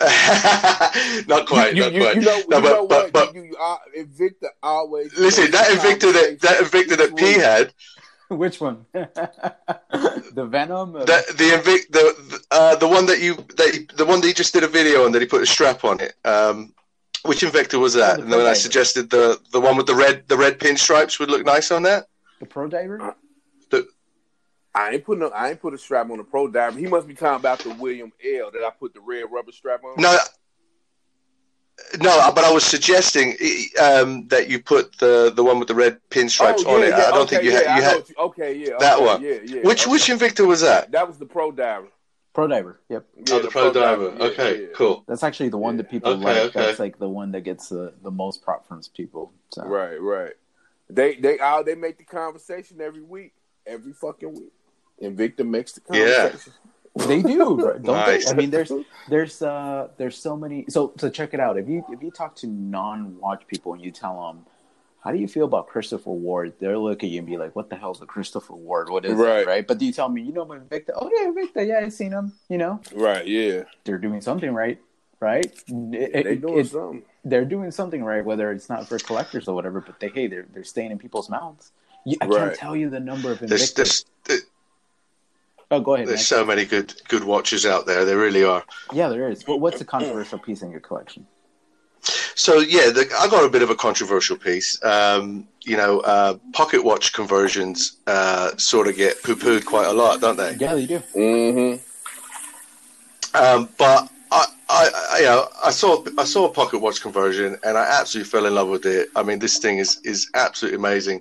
not quite, you, not you, quite. You know, no, but, but, but, you, uh, Invicta always. Listen, that Invicta that that Invicta that P had. Which one? the Venom. The the Invict the uh, the one that you that he, the one that he just did a video on that he put a strap on it. Um, Which Invicta was that? Oh, and then I suggested the the one with the red the red pinstripes would look nice on that. The Pro Diver. The, I ain't put no, I ain't put a strap on the Pro Diver. He must be talking about the William L that I put the red rubber strap on. No, no, but I was suggesting um, that you put the the one with the red pinstripes oh, yeah, on it. Yeah, I don't okay, think you yeah, had. You had you, okay, yeah, that okay, one. Yeah, yeah. Which okay. which Invicta was that? That was the Pro Diver. Pro Diver. Yep. oh, the, the Pro, Pro, Diver. Diver. okay, cool. That's actually the one that people like. That's like the one that gets the, the most prop from people. So. Right, right. They they all they make the conversation every week, every fucking week. Invicta makes the conversation. They do, don't nice. they? I mean, there's there's uh there's so many. So so check it out. If you if you talk to non-watch people and you tell them, how do you feel about Christopher Ward? They'll look at you and be like, what the hell is a Christopher Ward? What is right. it? Right. But do you tell me, you know, Invicta? Oh yeah, Invicta. Yeah, I've seen him. You know. Right. Yeah. They're doing something right. Right. It, they're doing it, something. They're doing something right, whether it's not for collectors or whatever. But they hey, they're they're staying in people's mouths. I right. can't tell you the number of Invicta. There's, there's, Oh, go ahead. There's so many good good watches out there. There really are. Yeah, there is. Well, what's the controversial piece in your collection? So yeah, the, I got a bit of a controversial piece. Um, you know, uh, pocket watch conversions uh, sort of get poo pooed quite a lot, don't they? Yeah, they do. Mm-hmm. Um, but I, I, I, you know, I saw I saw a pocket watch conversion, and I absolutely fell in love with it. I mean, this thing is is absolutely amazing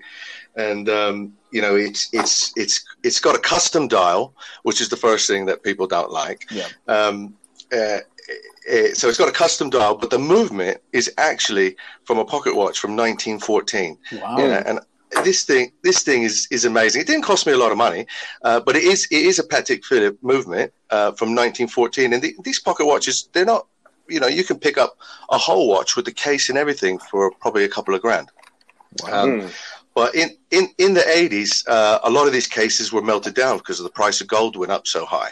and um, you know it's it's it's it's got a custom dial, which is the first thing that people don't like. Yeah. Um, uh, it, so it's got a custom dial, but the movement is actually from a pocket watch from 1914. Wow. Yeah, and this thing this thing is is amazing. It didn't cost me a lot of money, uh, but it is it is a Patek Philippe movement uh, from 1914. And the, these pocket watches, they're not you know you can pick up a whole watch with the case and everything for probably a couple of grand. Wow. Um, mm. But in, in, in the 80s, uh, a lot of these cases were melted down because the price of gold went up so high.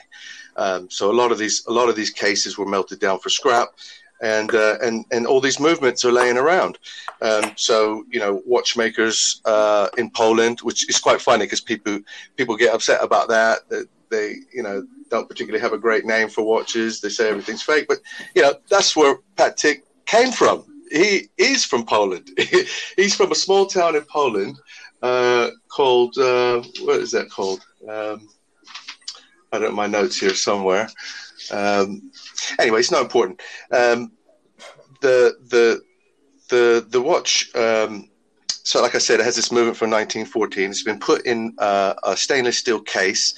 Um, so a lot of these a lot of these cases were melted down for scrap, and uh, and and all these movements are laying around. Um, so you know, watchmakers uh, in Poland, which is quite funny because people people get upset about that. That they you know don't particularly have a great name for watches. They say everything's fake, but you know that's where Patek came from he is from Poland. He's from a small town in Poland uh, called uh, what is that called? Um, I don't my notes here somewhere. Um, anyway, it's not important. Um, the the the the watch. Um, so, like I said, it has this movement from 1914. It's been put in uh, a stainless steel case,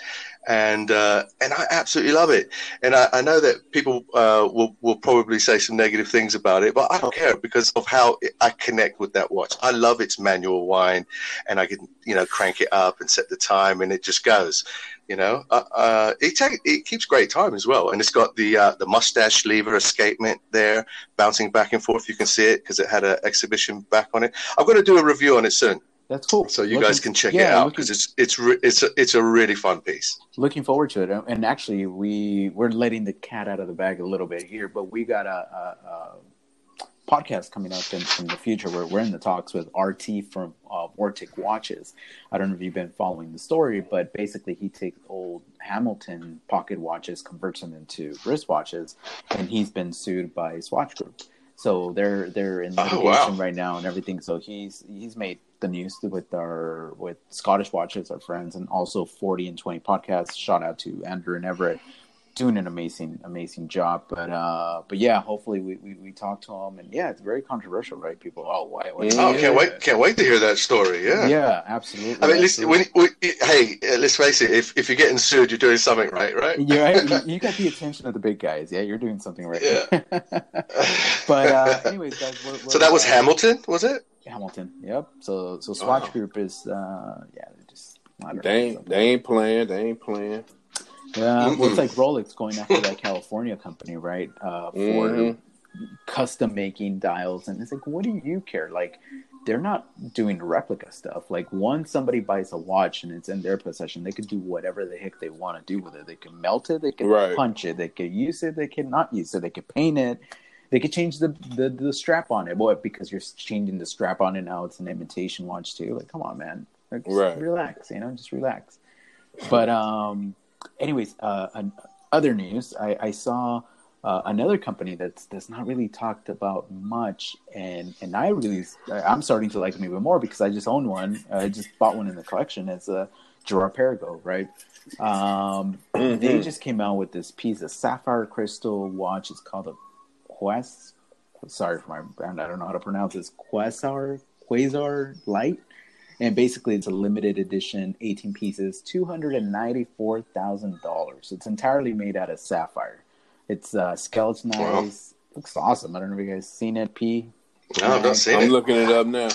and uh, and I absolutely love it. And I, I know that people uh, will will probably say some negative things about it, but I don't care because of how I connect with that watch. I love its manual wind, and I can you know crank it up and set the time, and it just goes. You know, uh, uh it take, it keeps great time as well, and it's got the uh, the mustache lever escapement there, bouncing back and forth. You can see it because it had an exhibition back on it. I'm going to do a review on it soon. That's cool. So you looking, guys can check yeah, it out because it's it's re- it's a, it's a really fun piece. Looking forward to it. And actually, we we're letting the cat out of the bag a little bit here, but we got a, a, a podcast coming up in, in, the future where we're in the talks with RT from uh, Vortic Watches. I don't know if you've been following the story, but basically he takes old Hamilton pocket watches, converts them into wristwatches, and he's been sued by Swatch Group. So they're they're in litigation oh, wow. right now and everything. So he's he's made the news with our with Scottish Watches, our friends, and also Forty and Twenty podcast. Shout out to Andrew and Everett doing an amazing amazing job. But uh, but yeah, hopefully we, we, we talk to him, and yeah, it's very controversial, right? People, oh, why? why oh, can't wait, can't wait to hear that story. Yeah, yeah, absolutely. I mean, listen, when, when, hey, uh, let's face it, if if you're getting sued, you're doing something right, right? Yeah, right? you, you, got the attention of the big guys. Yeah, you're doing something right. Yeah. but uh, anyways, guys, we're, we're, so that was Hamilton, was it? Hamilton. Yep. So so Swatch oh. Group is uh, yeah, just they ain't they ain't playing. They ain't playing. Yeah, well, it's like Rolex going after that California company, right? Uh, for mm-hmm. custom making dials, and it's like, what do you care? Like, they're not doing replica stuff. Like, once somebody buys a watch and it's in their possession, they could do whatever the heck they want to do with it. They can melt it, they can right. punch it, they can use it, they can not use it, they can paint it. They could change the, the, the strap on it. What? Because you're changing the strap on it now. It's an imitation watch too. Like, come on, man. Like, right. Relax. You know, just relax. But um, anyways, uh, other news, I, I saw uh, another company that's that's not really talked about much, and and I really I'm starting to like them even more because I just own one. I just bought one in the collection. It's a Girard Perregaux, right? Um, mm-hmm. They just came out with this piece of sapphire crystal watch. It's called a Quest. Sorry for my brand. I don't know how to pronounce this. Quasar Quasar Light and basically it's a limited edition 18 pieces $294000 it's entirely made out of sapphire it's uh, skeletonized. Wow. Looks awesome. I don't know if you guys seen it, P. No, I've not seen I'm it. looking it up now.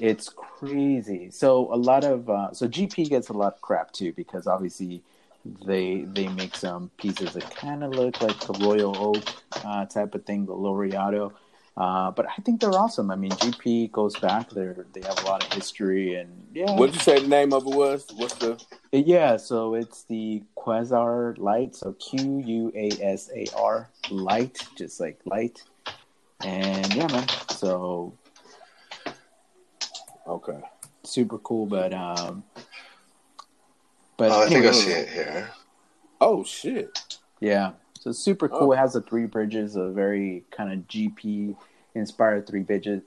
It's crazy. So a lot of uh, so GP gets a lot of crap too because obviously they they make some pieces that kind of look like the Royal Oak uh, type of thing, the Laureato. Uh, but I think they're awesome. I mean, GP goes back. They they have a lot of history, and yeah. What did you say the name of it was? What's the? Yeah, so it's the Quasar Light. So Q U A S A R Light, just like light. And yeah, man. So okay, super cool. But um, but oh, I think I see it here. Oh shit! Yeah, so super cool. Oh. It has the three bridges, a very kind of GP inspired three bridges.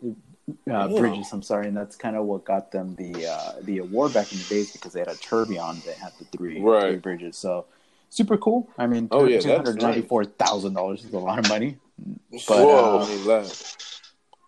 Uh, bridges, I'm sorry, and that's kind of what got them the uh, the award back in the days because they had a tourbillon that had the three, right. three bridges. So super cool. I mean, oh yeah, two hundred ninety four thousand dollars is a lot of money. But, Whoa, uh,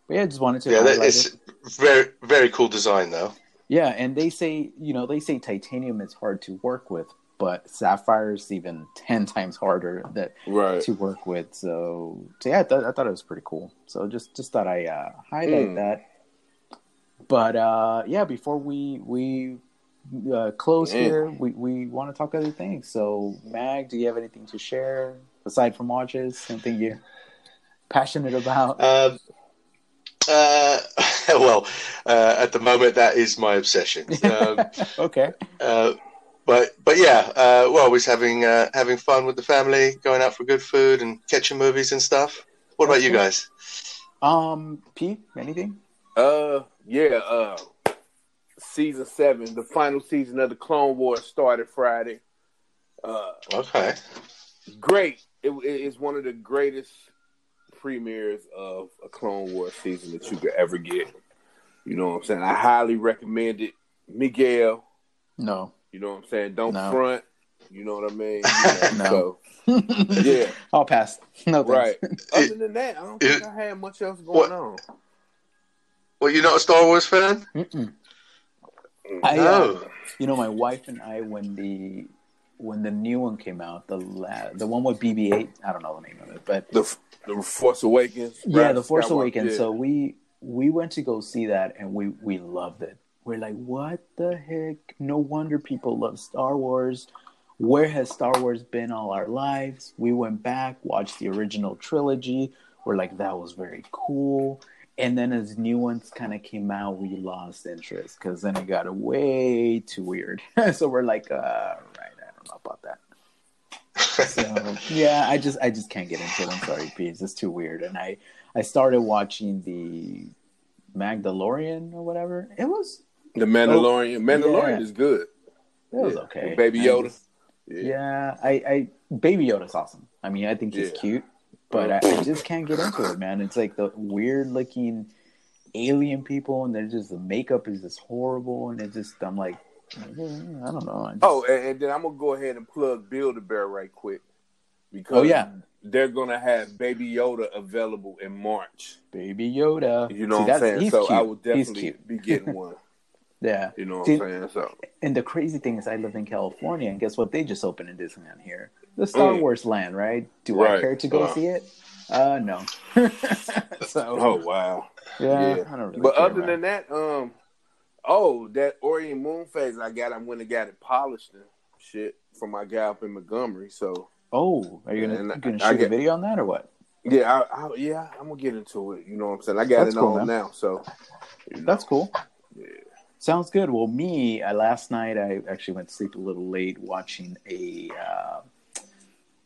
but yeah, just wanted to. Yeah, that is very very cool design though. Yeah, and they say you know they say titanium is hard to work with, but sapphire is even ten times harder that right. to work with. So, so yeah, I, th- I, thought it was pretty cool. So just just thought I uh, highlight mm. that. But uh, yeah, before we we uh, close here, we, we want to talk other things. So, Mag, do you have anything to share aside from watches? Something you're passionate about? Um, uh, well, uh, at the moment, that is my obsession. Um, okay. Uh, but but yeah, uh, we're always having uh, having fun with the family, going out for good food and catching movies and stuff. What about you guys? Um, P, anything? Uh, yeah. Uh, season seven, the final season of the Clone Wars started Friday. Uh, okay. Great. It, it's one of the greatest premieres of a Clone Wars season that you could ever get. You know what I'm saying? I highly recommend it. Miguel. No. You know what I'm saying? Don't no. front. You know what I mean? You know, no. So, yeah. I'll pass. No Right. Other than that, I don't think it, I had much else going what, on. Well, you're not a Star Wars fan? Mm-mm. I, no. Uh, you know, my wife and I, when the when the new one came out, the la- the one with BB-8, I don't know the name of it, but the the Force Awakens. Yeah, the Force Awakens. Yeah. So we we went to go see that, and we we loved it we're like, what the heck? No wonder people love Star Wars. Where has Star Wars been all our lives? We went back, watched the original trilogy. We're like, that was very cool. And then as new ones kind of came out, we lost interest because then it got way too weird. so we're like, uh, right, don't know about that. so yeah, I just I just can't get into it. I'm sorry, P. It's just too weird. And I I started watching the Magdalorian or whatever. It was the Mandalorian. Oh, Mandalorian yeah. is good. It was yeah. okay. With Baby Yoda. Just, yeah. yeah, I, I Baby Yoda's awesome. I mean, I think he's cute, but I, I, just can't get into it, man. It's like the weird looking alien people, and they're just the makeup is just horrible, and it just I'm like, I don't know. Just... Oh, and, and, then I'm gonna go ahead and plug Build a Bear right quick because oh yeah, they're gonna have Baby Yoda available in March. Baby Yoda, you know See, what I'm saying? So cute. I will definitely be getting one. Yeah. You know what See, I'm saying? So and the crazy thing is I live in California and guess what they just opened in Disneyland here? The Star mm. Wars land, right? Do right. I care to go uh, see it? Uh no. so Oh wow. Yeah, yeah. I don't really But other than that, um oh, that Orient Moon phase I got, I went and got it polished and shit from my guy up in Montgomery. So Oh, are you gonna, gonna shoot get, a video on that or what? Yeah, I, I, yeah, I'm gonna get into it. You know what I'm saying? I got That's it cool, on man. now, so you know. That's cool. Yeah. Sounds good. Well, me uh, last night I actually went to sleep a little late watching a uh,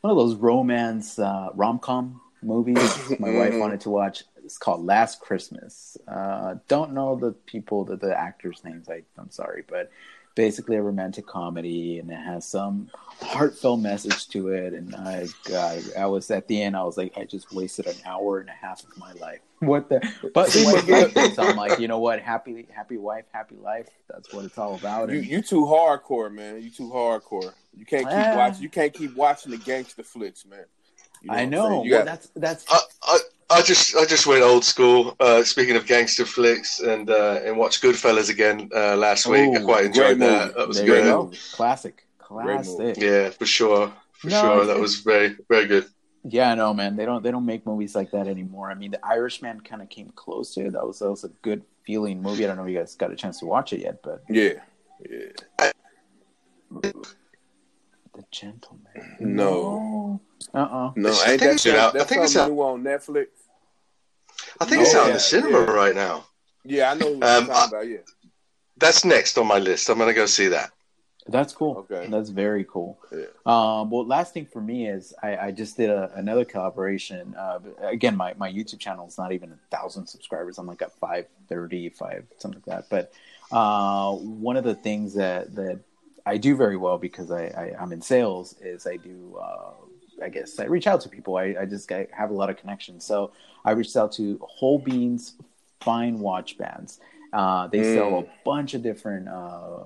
one of those romance uh, rom com movies. My wife wanted to watch. It's called Last Christmas. Uh, don't know the people, the, the actors' names. I, I'm sorry, but basically a romantic comedy, and it has some heartfelt message to it. And I, God, I was at the end. I was like, I just wasted an hour and a half of my life. What the? But so I'm like, you know what? Happy, happy wife, happy life. That's what it's all about. You, you too hardcore, man. You too hardcore. You can't keep uh, watching. You can't keep watching the gangster flicks, man. You know I know. Well, got... that's that's. I, I, I just I just went old school. Uh, speaking of gangster flicks, and uh, and watched Goodfellas again uh, last week. Ooh, I quite enjoyed that. That was there good. Classic, classic. Yeah, for sure, for no, sure. That was very very good. Yeah, no, man. They don't they don't make movies like that anymore. I mean, The Irishman kind of came close to it. That was that was a good feeling movie. I don't know if you guys got a chance to watch it yet, but yeah, yeah. I, the Gentleman. No. Uh uh No, I ain't that, that, that's I think it's out. new on Netflix. I think oh, it's out yeah, in the cinema yeah. right now. Yeah, I know what um, you're talking about. Yeah. That's next on my list. I'm gonna go see that. That's cool. Okay. That's very cool. Yeah. Um, well, last thing for me is I, I just did a, another collaboration. Uh, again, my, my YouTube channel is not even a thousand subscribers. I'm like at 530, five, something like that. But uh, one of the things that, that I do very well because I, I am in sales is I do uh, I guess I reach out to people. I, I just I have a lot of connections. So I reached out to Holben's Fine Watch Bands. Uh, they mm. sell a bunch of different uh,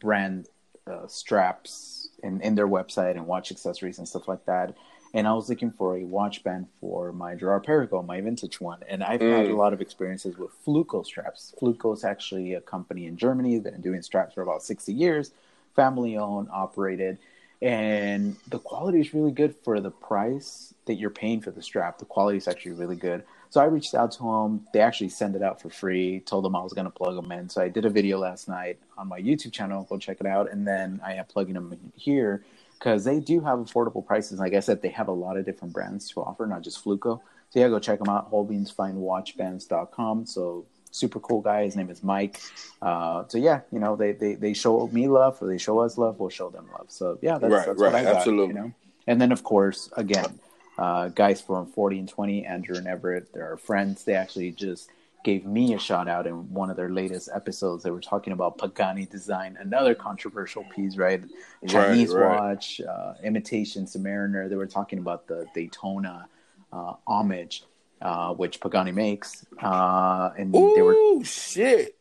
brand uh, straps in, in their website and watch accessories and stuff like that. And I was looking for a watch band for my Girard Perregaux, my vintage one. And I've mm. had a lot of experiences with Fluco straps. Fluco is actually a company in Germany. They've been doing straps for about 60 years family owned, operated, and the quality is really good for the price that you're paying for the strap. The quality is actually really good. So I reached out to them. They actually sent it out for free. Told them I was going to plug them in. So I did a video last night on my YouTube channel. Go check it out. And then I am plugging them here because they do have affordable prices. Like I said, they have a lot of different brands to offer, not just Fluco. So yeah, go check them out. HolbensFineWatchBands.com. So super cool guy. His name is Mike. Uh, so yeah, you know, they, they, they show me love or they show us love, we'll show them love. So yeah, that's, right, that's right, what I got, absolutely. You know? And then of course, again, uh, guys from 40 and 20, Andrew and Everett, they're our friends. They actually just gave me a shout out in one of their latest episodes. They were talking about Pagani design, another controversial piece, right? Chinese right, right. watch, uh, imitation Submariner. They were talking about the Daytona uh, homage uh, which Pagani makes. Uh, and Ooh, they were shit.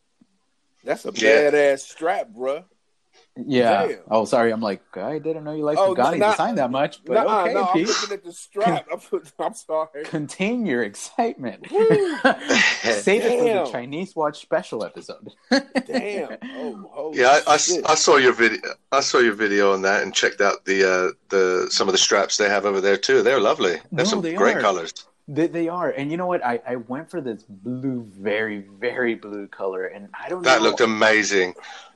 That's a yeah. badass strap, bro. Yeah. Damn. Oh, sorry. I'm like, I didn't know you liked oh, Pagani not, design that much. But nah, okay, no, Pete. I'm looking at the strap. I'm, I'm sorry. Contain your excitement. Save it for the Chinese watch special episode. Damn. Oh, yeah, I, I, I, saw your video. I saw your video on that and checked out the uh, the some of the straps they have over there too. They're lovely. There's no, some great are. colors. They, they are, and you know what? I, I went for this blue, very very blue color, and I don't. That know. looked amazing.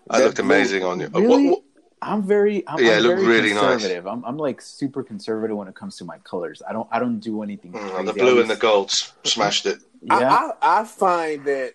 That, looked amazing on you. Really? What, what? I'm very. I'm, yeah, I'm it really conservative. Nice. I'm, I'm like super conservative when it comes to my colors. I don't. I don't do anything. Mm, the blue and the golds smashed it. Yeah. I, I, I find that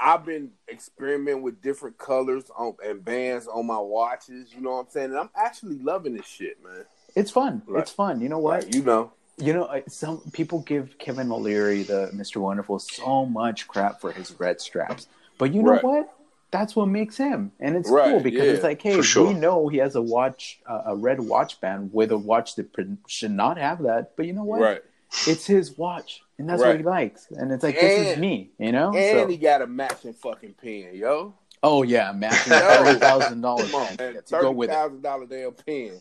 I've been experimenting with different colors on, and bands on my watches. You know what I'm saying? And I'm actually loving this shit, man. It's fun. Like, it's fun. You know what? Like, you know you know, some people give Kevin O'Leary, the Mr. Wonderful, so much crap for his red straps. But you know right. what? That's what makes him, and it's right. cool because yeah. it's like, hey, sure. we know he has a watch, uh, a red watch band with a watch that should not have that. But you know what? Right. It's his watch, and that's what he likes. And it's like, and, this is me, you know. And so. he got a matching fucking pen, yo. Oh yeah, matching thirty thousand dollars. On, man. Thirty thousand dollar damn pen.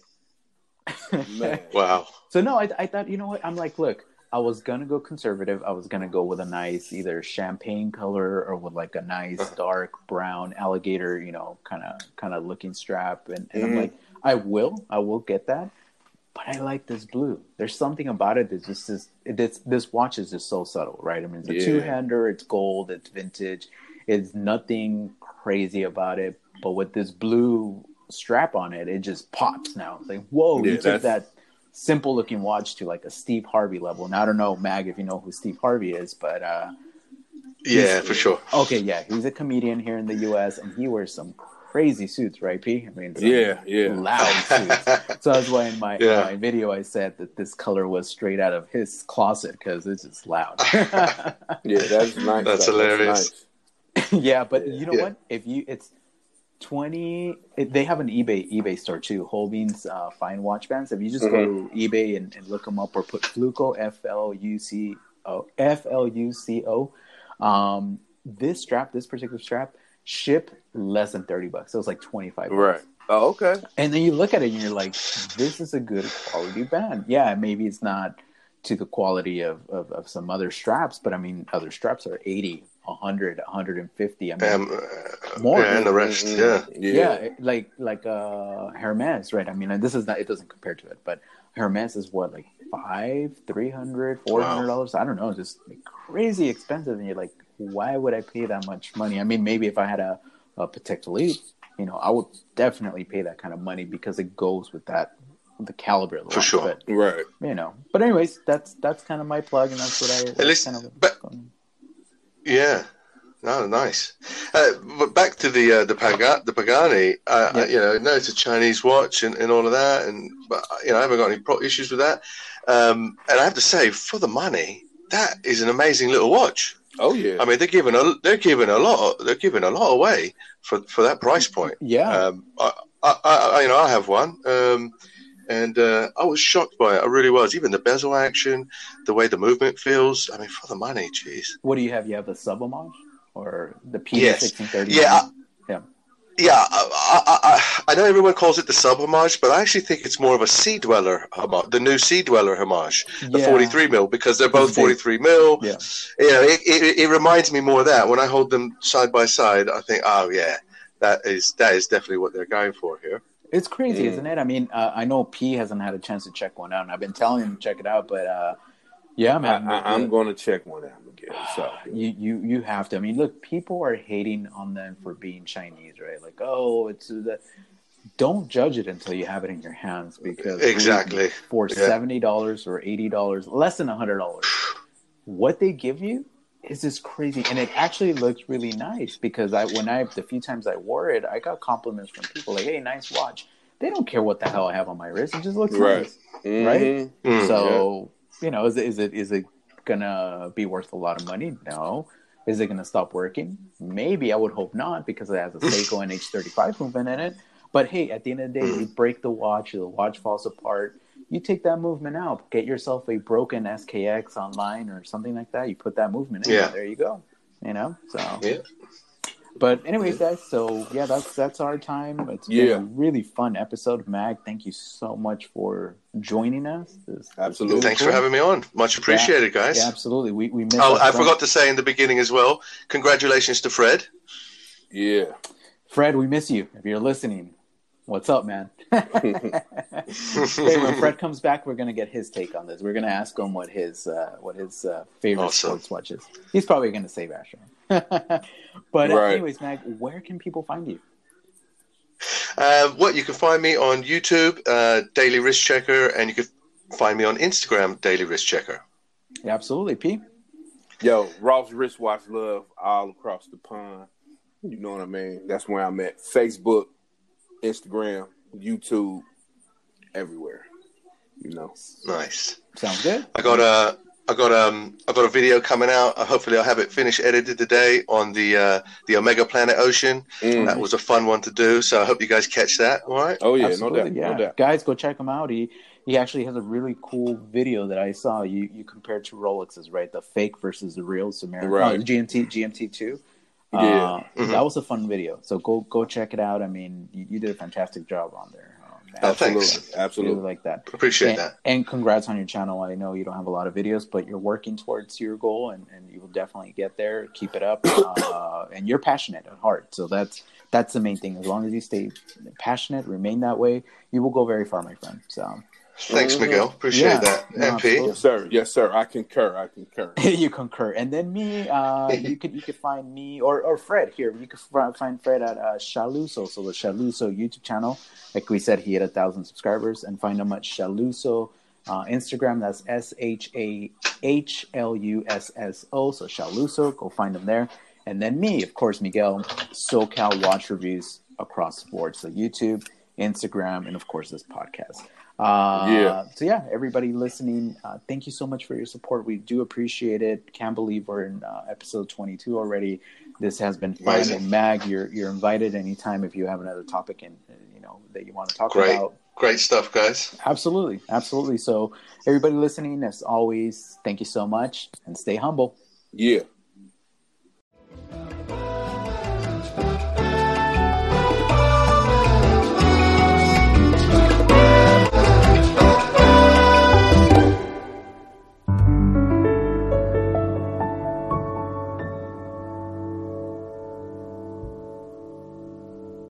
wow. So no, I, I thought you know what? I'm like, look, I was gonna go conservative. I was gonna go with a nice either champagne color or with like a nice uh-huh. dark brown alligator, you know, kind of kind of looking strap. And, and mm. I'm like, I will, I will get that. But I like this blue. There's something about it that just is. This this watch is just so subtle, right? I mean, it's a yeah. two hander. It's gold. It's vintage. It's nothing crazy about it. But with this blue strap on it, it just pops now. It's like, whoa, yeah, you took that simple looking watch to like a Steve Harvey level. Now I don't know, Mag, if you know who Steve Harvey is, but uh, yeah, for sure. Okay, yeah, he's a comedian here in the U.S. and he wears some crazy suits, right, P? I mean, yeah, yeah, loud suits. so that's why in my, yeah. my video I said that this color was straight out of his closet because it's just loud. yeah, that's nice. That's hilarious. That's nice. yeah, but yeah. you know yeah. what? If you, it's twenty. They have an eBay eBay store too. Holben's uh, fine watch bands. If you just Mm-hmm. go to eBay and, and look them up, or put Fluco F L U C O F L U C O. Um, this strap, this particular strap, ship less than thirty bucks. So it was like twenty five. Right. Oh, okay. And then you look at it and you're like, this is a good quality band. Yeah, maybe it's not to the quality of, of, of some other straps, but I mean, other straps are 80, 100, 150. I mean, Um, More. yeah, and the rest. Yeah. yeah. like like uh Hermes, right? I mean, and this is not it doesn't compare to it, but Hermes is what like five, three hundred, four hundred dollars. I don't know, just like crazy expensive, and you're like, why would I pay that much money? I mean, maybe if I had a, a Patek Philippe, you know, I would definitely pay that kind of money because it goes with that the caliber of the For watch. sure. But Right. you know, but anyways, that's that's kind of my plug, and that's what I At least- kind of. but- Yeah. No, nice. Uh, but back to the uh, the, Paga- the Pagani. Uh, Yeah. You know, no, it's a Chinese watch and, and all of that, and but you know, I haven't got any pro- issues with that. Um, and I have to say, for the money, that is an amazing little watch. Oh yeah. I mean, they're giving a they're giving a lot they're giving a lot away for for that price point. yeah, Um, I, I, I, you know, I have one, um, and uh, I was shocked by it. I really was. Even the bezel action, the way the movement feels. I mean, for the money, jeez. what do you have? You have the sub homage or the PD Yes. sixteen thirty? Yeah, I- yeah. Yeah, I, I, I, I know everyone calls it the sub homage, but I actually think it's more of a Sea Dweller homage, the new Sea Dweller homage, the Yeah. 43 mil, because they're both 43 mil. Yeah. You know, it, it, it reminds me more of that. When I hold them side by side, I think, oh yeah, that is that is definitely what they're going for here. It's crazy, Mm. isn't it? I mean, uh, I know P hasn't had a chance to check one out, and I've been telling him to check it out, but uh, yeah, I, man, I, I'm going to check one out again. So you you you have to. I mean, look, people are hating on them for being Chinese, right? Like, oh, it's the. Don't judge it until you have it in your hands, because Exactly. for seventy dollars or eighty dollars, less than hundred dollars, what they give you is just crazy, and it actually looks really nice. Because I, when I the few times I wore it, I got compliments from people like, "Hey, nice watch." They don't care what the hell I have on my wrist; it just looks Right. nice. Mhm. Mm. So you know, is it is it is it gonna be worth a lot of money? No. Is it gonna stop working? Maybe. I would hope not because it has a Seiko NH35 movement in it. But hey, at the end of the day, you break the watch, the watch falls apart. You take that movement out. Get yourself a broken SKX online or something like that. You put that movement in. Yeah. There you go. You know. So. Yeah. But anyways, guys. So yeah, that's that's our time. It's been Yeah. a really fun episode. Mag, thank you so much for joining us. This- this Absolutely. was Thanks cool. for having me on. Much appreciated, guys. Yeah, absolutely. We we missed. Oh, I friend- forgot to say in the beginning as well. Congratulations to Fred. Yeah. Fred. We miss you. If you're listening, what's up, man? hey, when Fred comes back, we're gonna get his take on this. We're gonna ask him what his uh, what his uh, favorite Awesome. sports watch is. He's probably gonna say Vacheron. but uh, Right. anyways, Mag, where can people find you? Uh, what you can find me on YouTube, uh, Daily Wrist Checker, and you can find me on Instagram, Daily Wrist Checker. Yeah, absolutely, P. Yo, Ross Wristwatch Love all across the pond. You know what I mean? That's where I'm at. Facebook, Instagram, YouTube, everywhere. You know. Nice. Sounds good. I got a, I got um, I got a video coming out. Uh, hopefully, I'll have it finished edited today on the uh, the Omega Planet Ocean. Mm. That was a fun one to do. So I hope you guys catch that. All right. Oh yeah, Absolutely, no doubt. yeah. No doubt. Guys, go check him out. He he actually has a really cool video that I saw. You you compared two Rolexes, right? The fake versus the real Samara. Right. No, the GMT GMT two. Yeah. Uh, Mhm. that was a fun video. So go go check it out. I mean, you, you did a fantastic job on there. Um, Oh, I thanks. Absolutely. really Absolutely. like that. Appreciate and, that. and congrats on your channel. I know you don't have a lot of videos, but you're working towards your goal, and, and you will definitely get there. Keep it up, uh, and you're passionate at heart. So that's that's the main thing. As long as you stay passionate, remain that way, you will go very far, my friend. So Thanks. Miguel. Appreciate Yeah. that. No, MP. Yes, sir. Yes, sir. I concur. I concur. you concur. And then me, uh, you could you could find me or, or Fred here. You could find Fred at uh, Shahlusso, so the Shahlusso YouTube channel. Like we said, he had a thousand subscribers, and find him at Shahlusso uh, Instagram. That's S H A H L U S S O. So Shahlusso, go find him there. And then me, of course, Miguel, SoCal Watch Reviews across the board. So YouTube, Instagram, and of course this podcast. Uh, yeah. So yeah, everybody listening, uh, thank you so much for your support. We do appreciate it. Can't believe we're in uh, episode 22 already. This has been fun. And Mag, you're you're invited anytime if you have another topic and you know that you want to talk Great. about. Great stuff, guys. Absolutely, absolutely. So everybody listening, as always, thank you so much and stay humble. Yeah.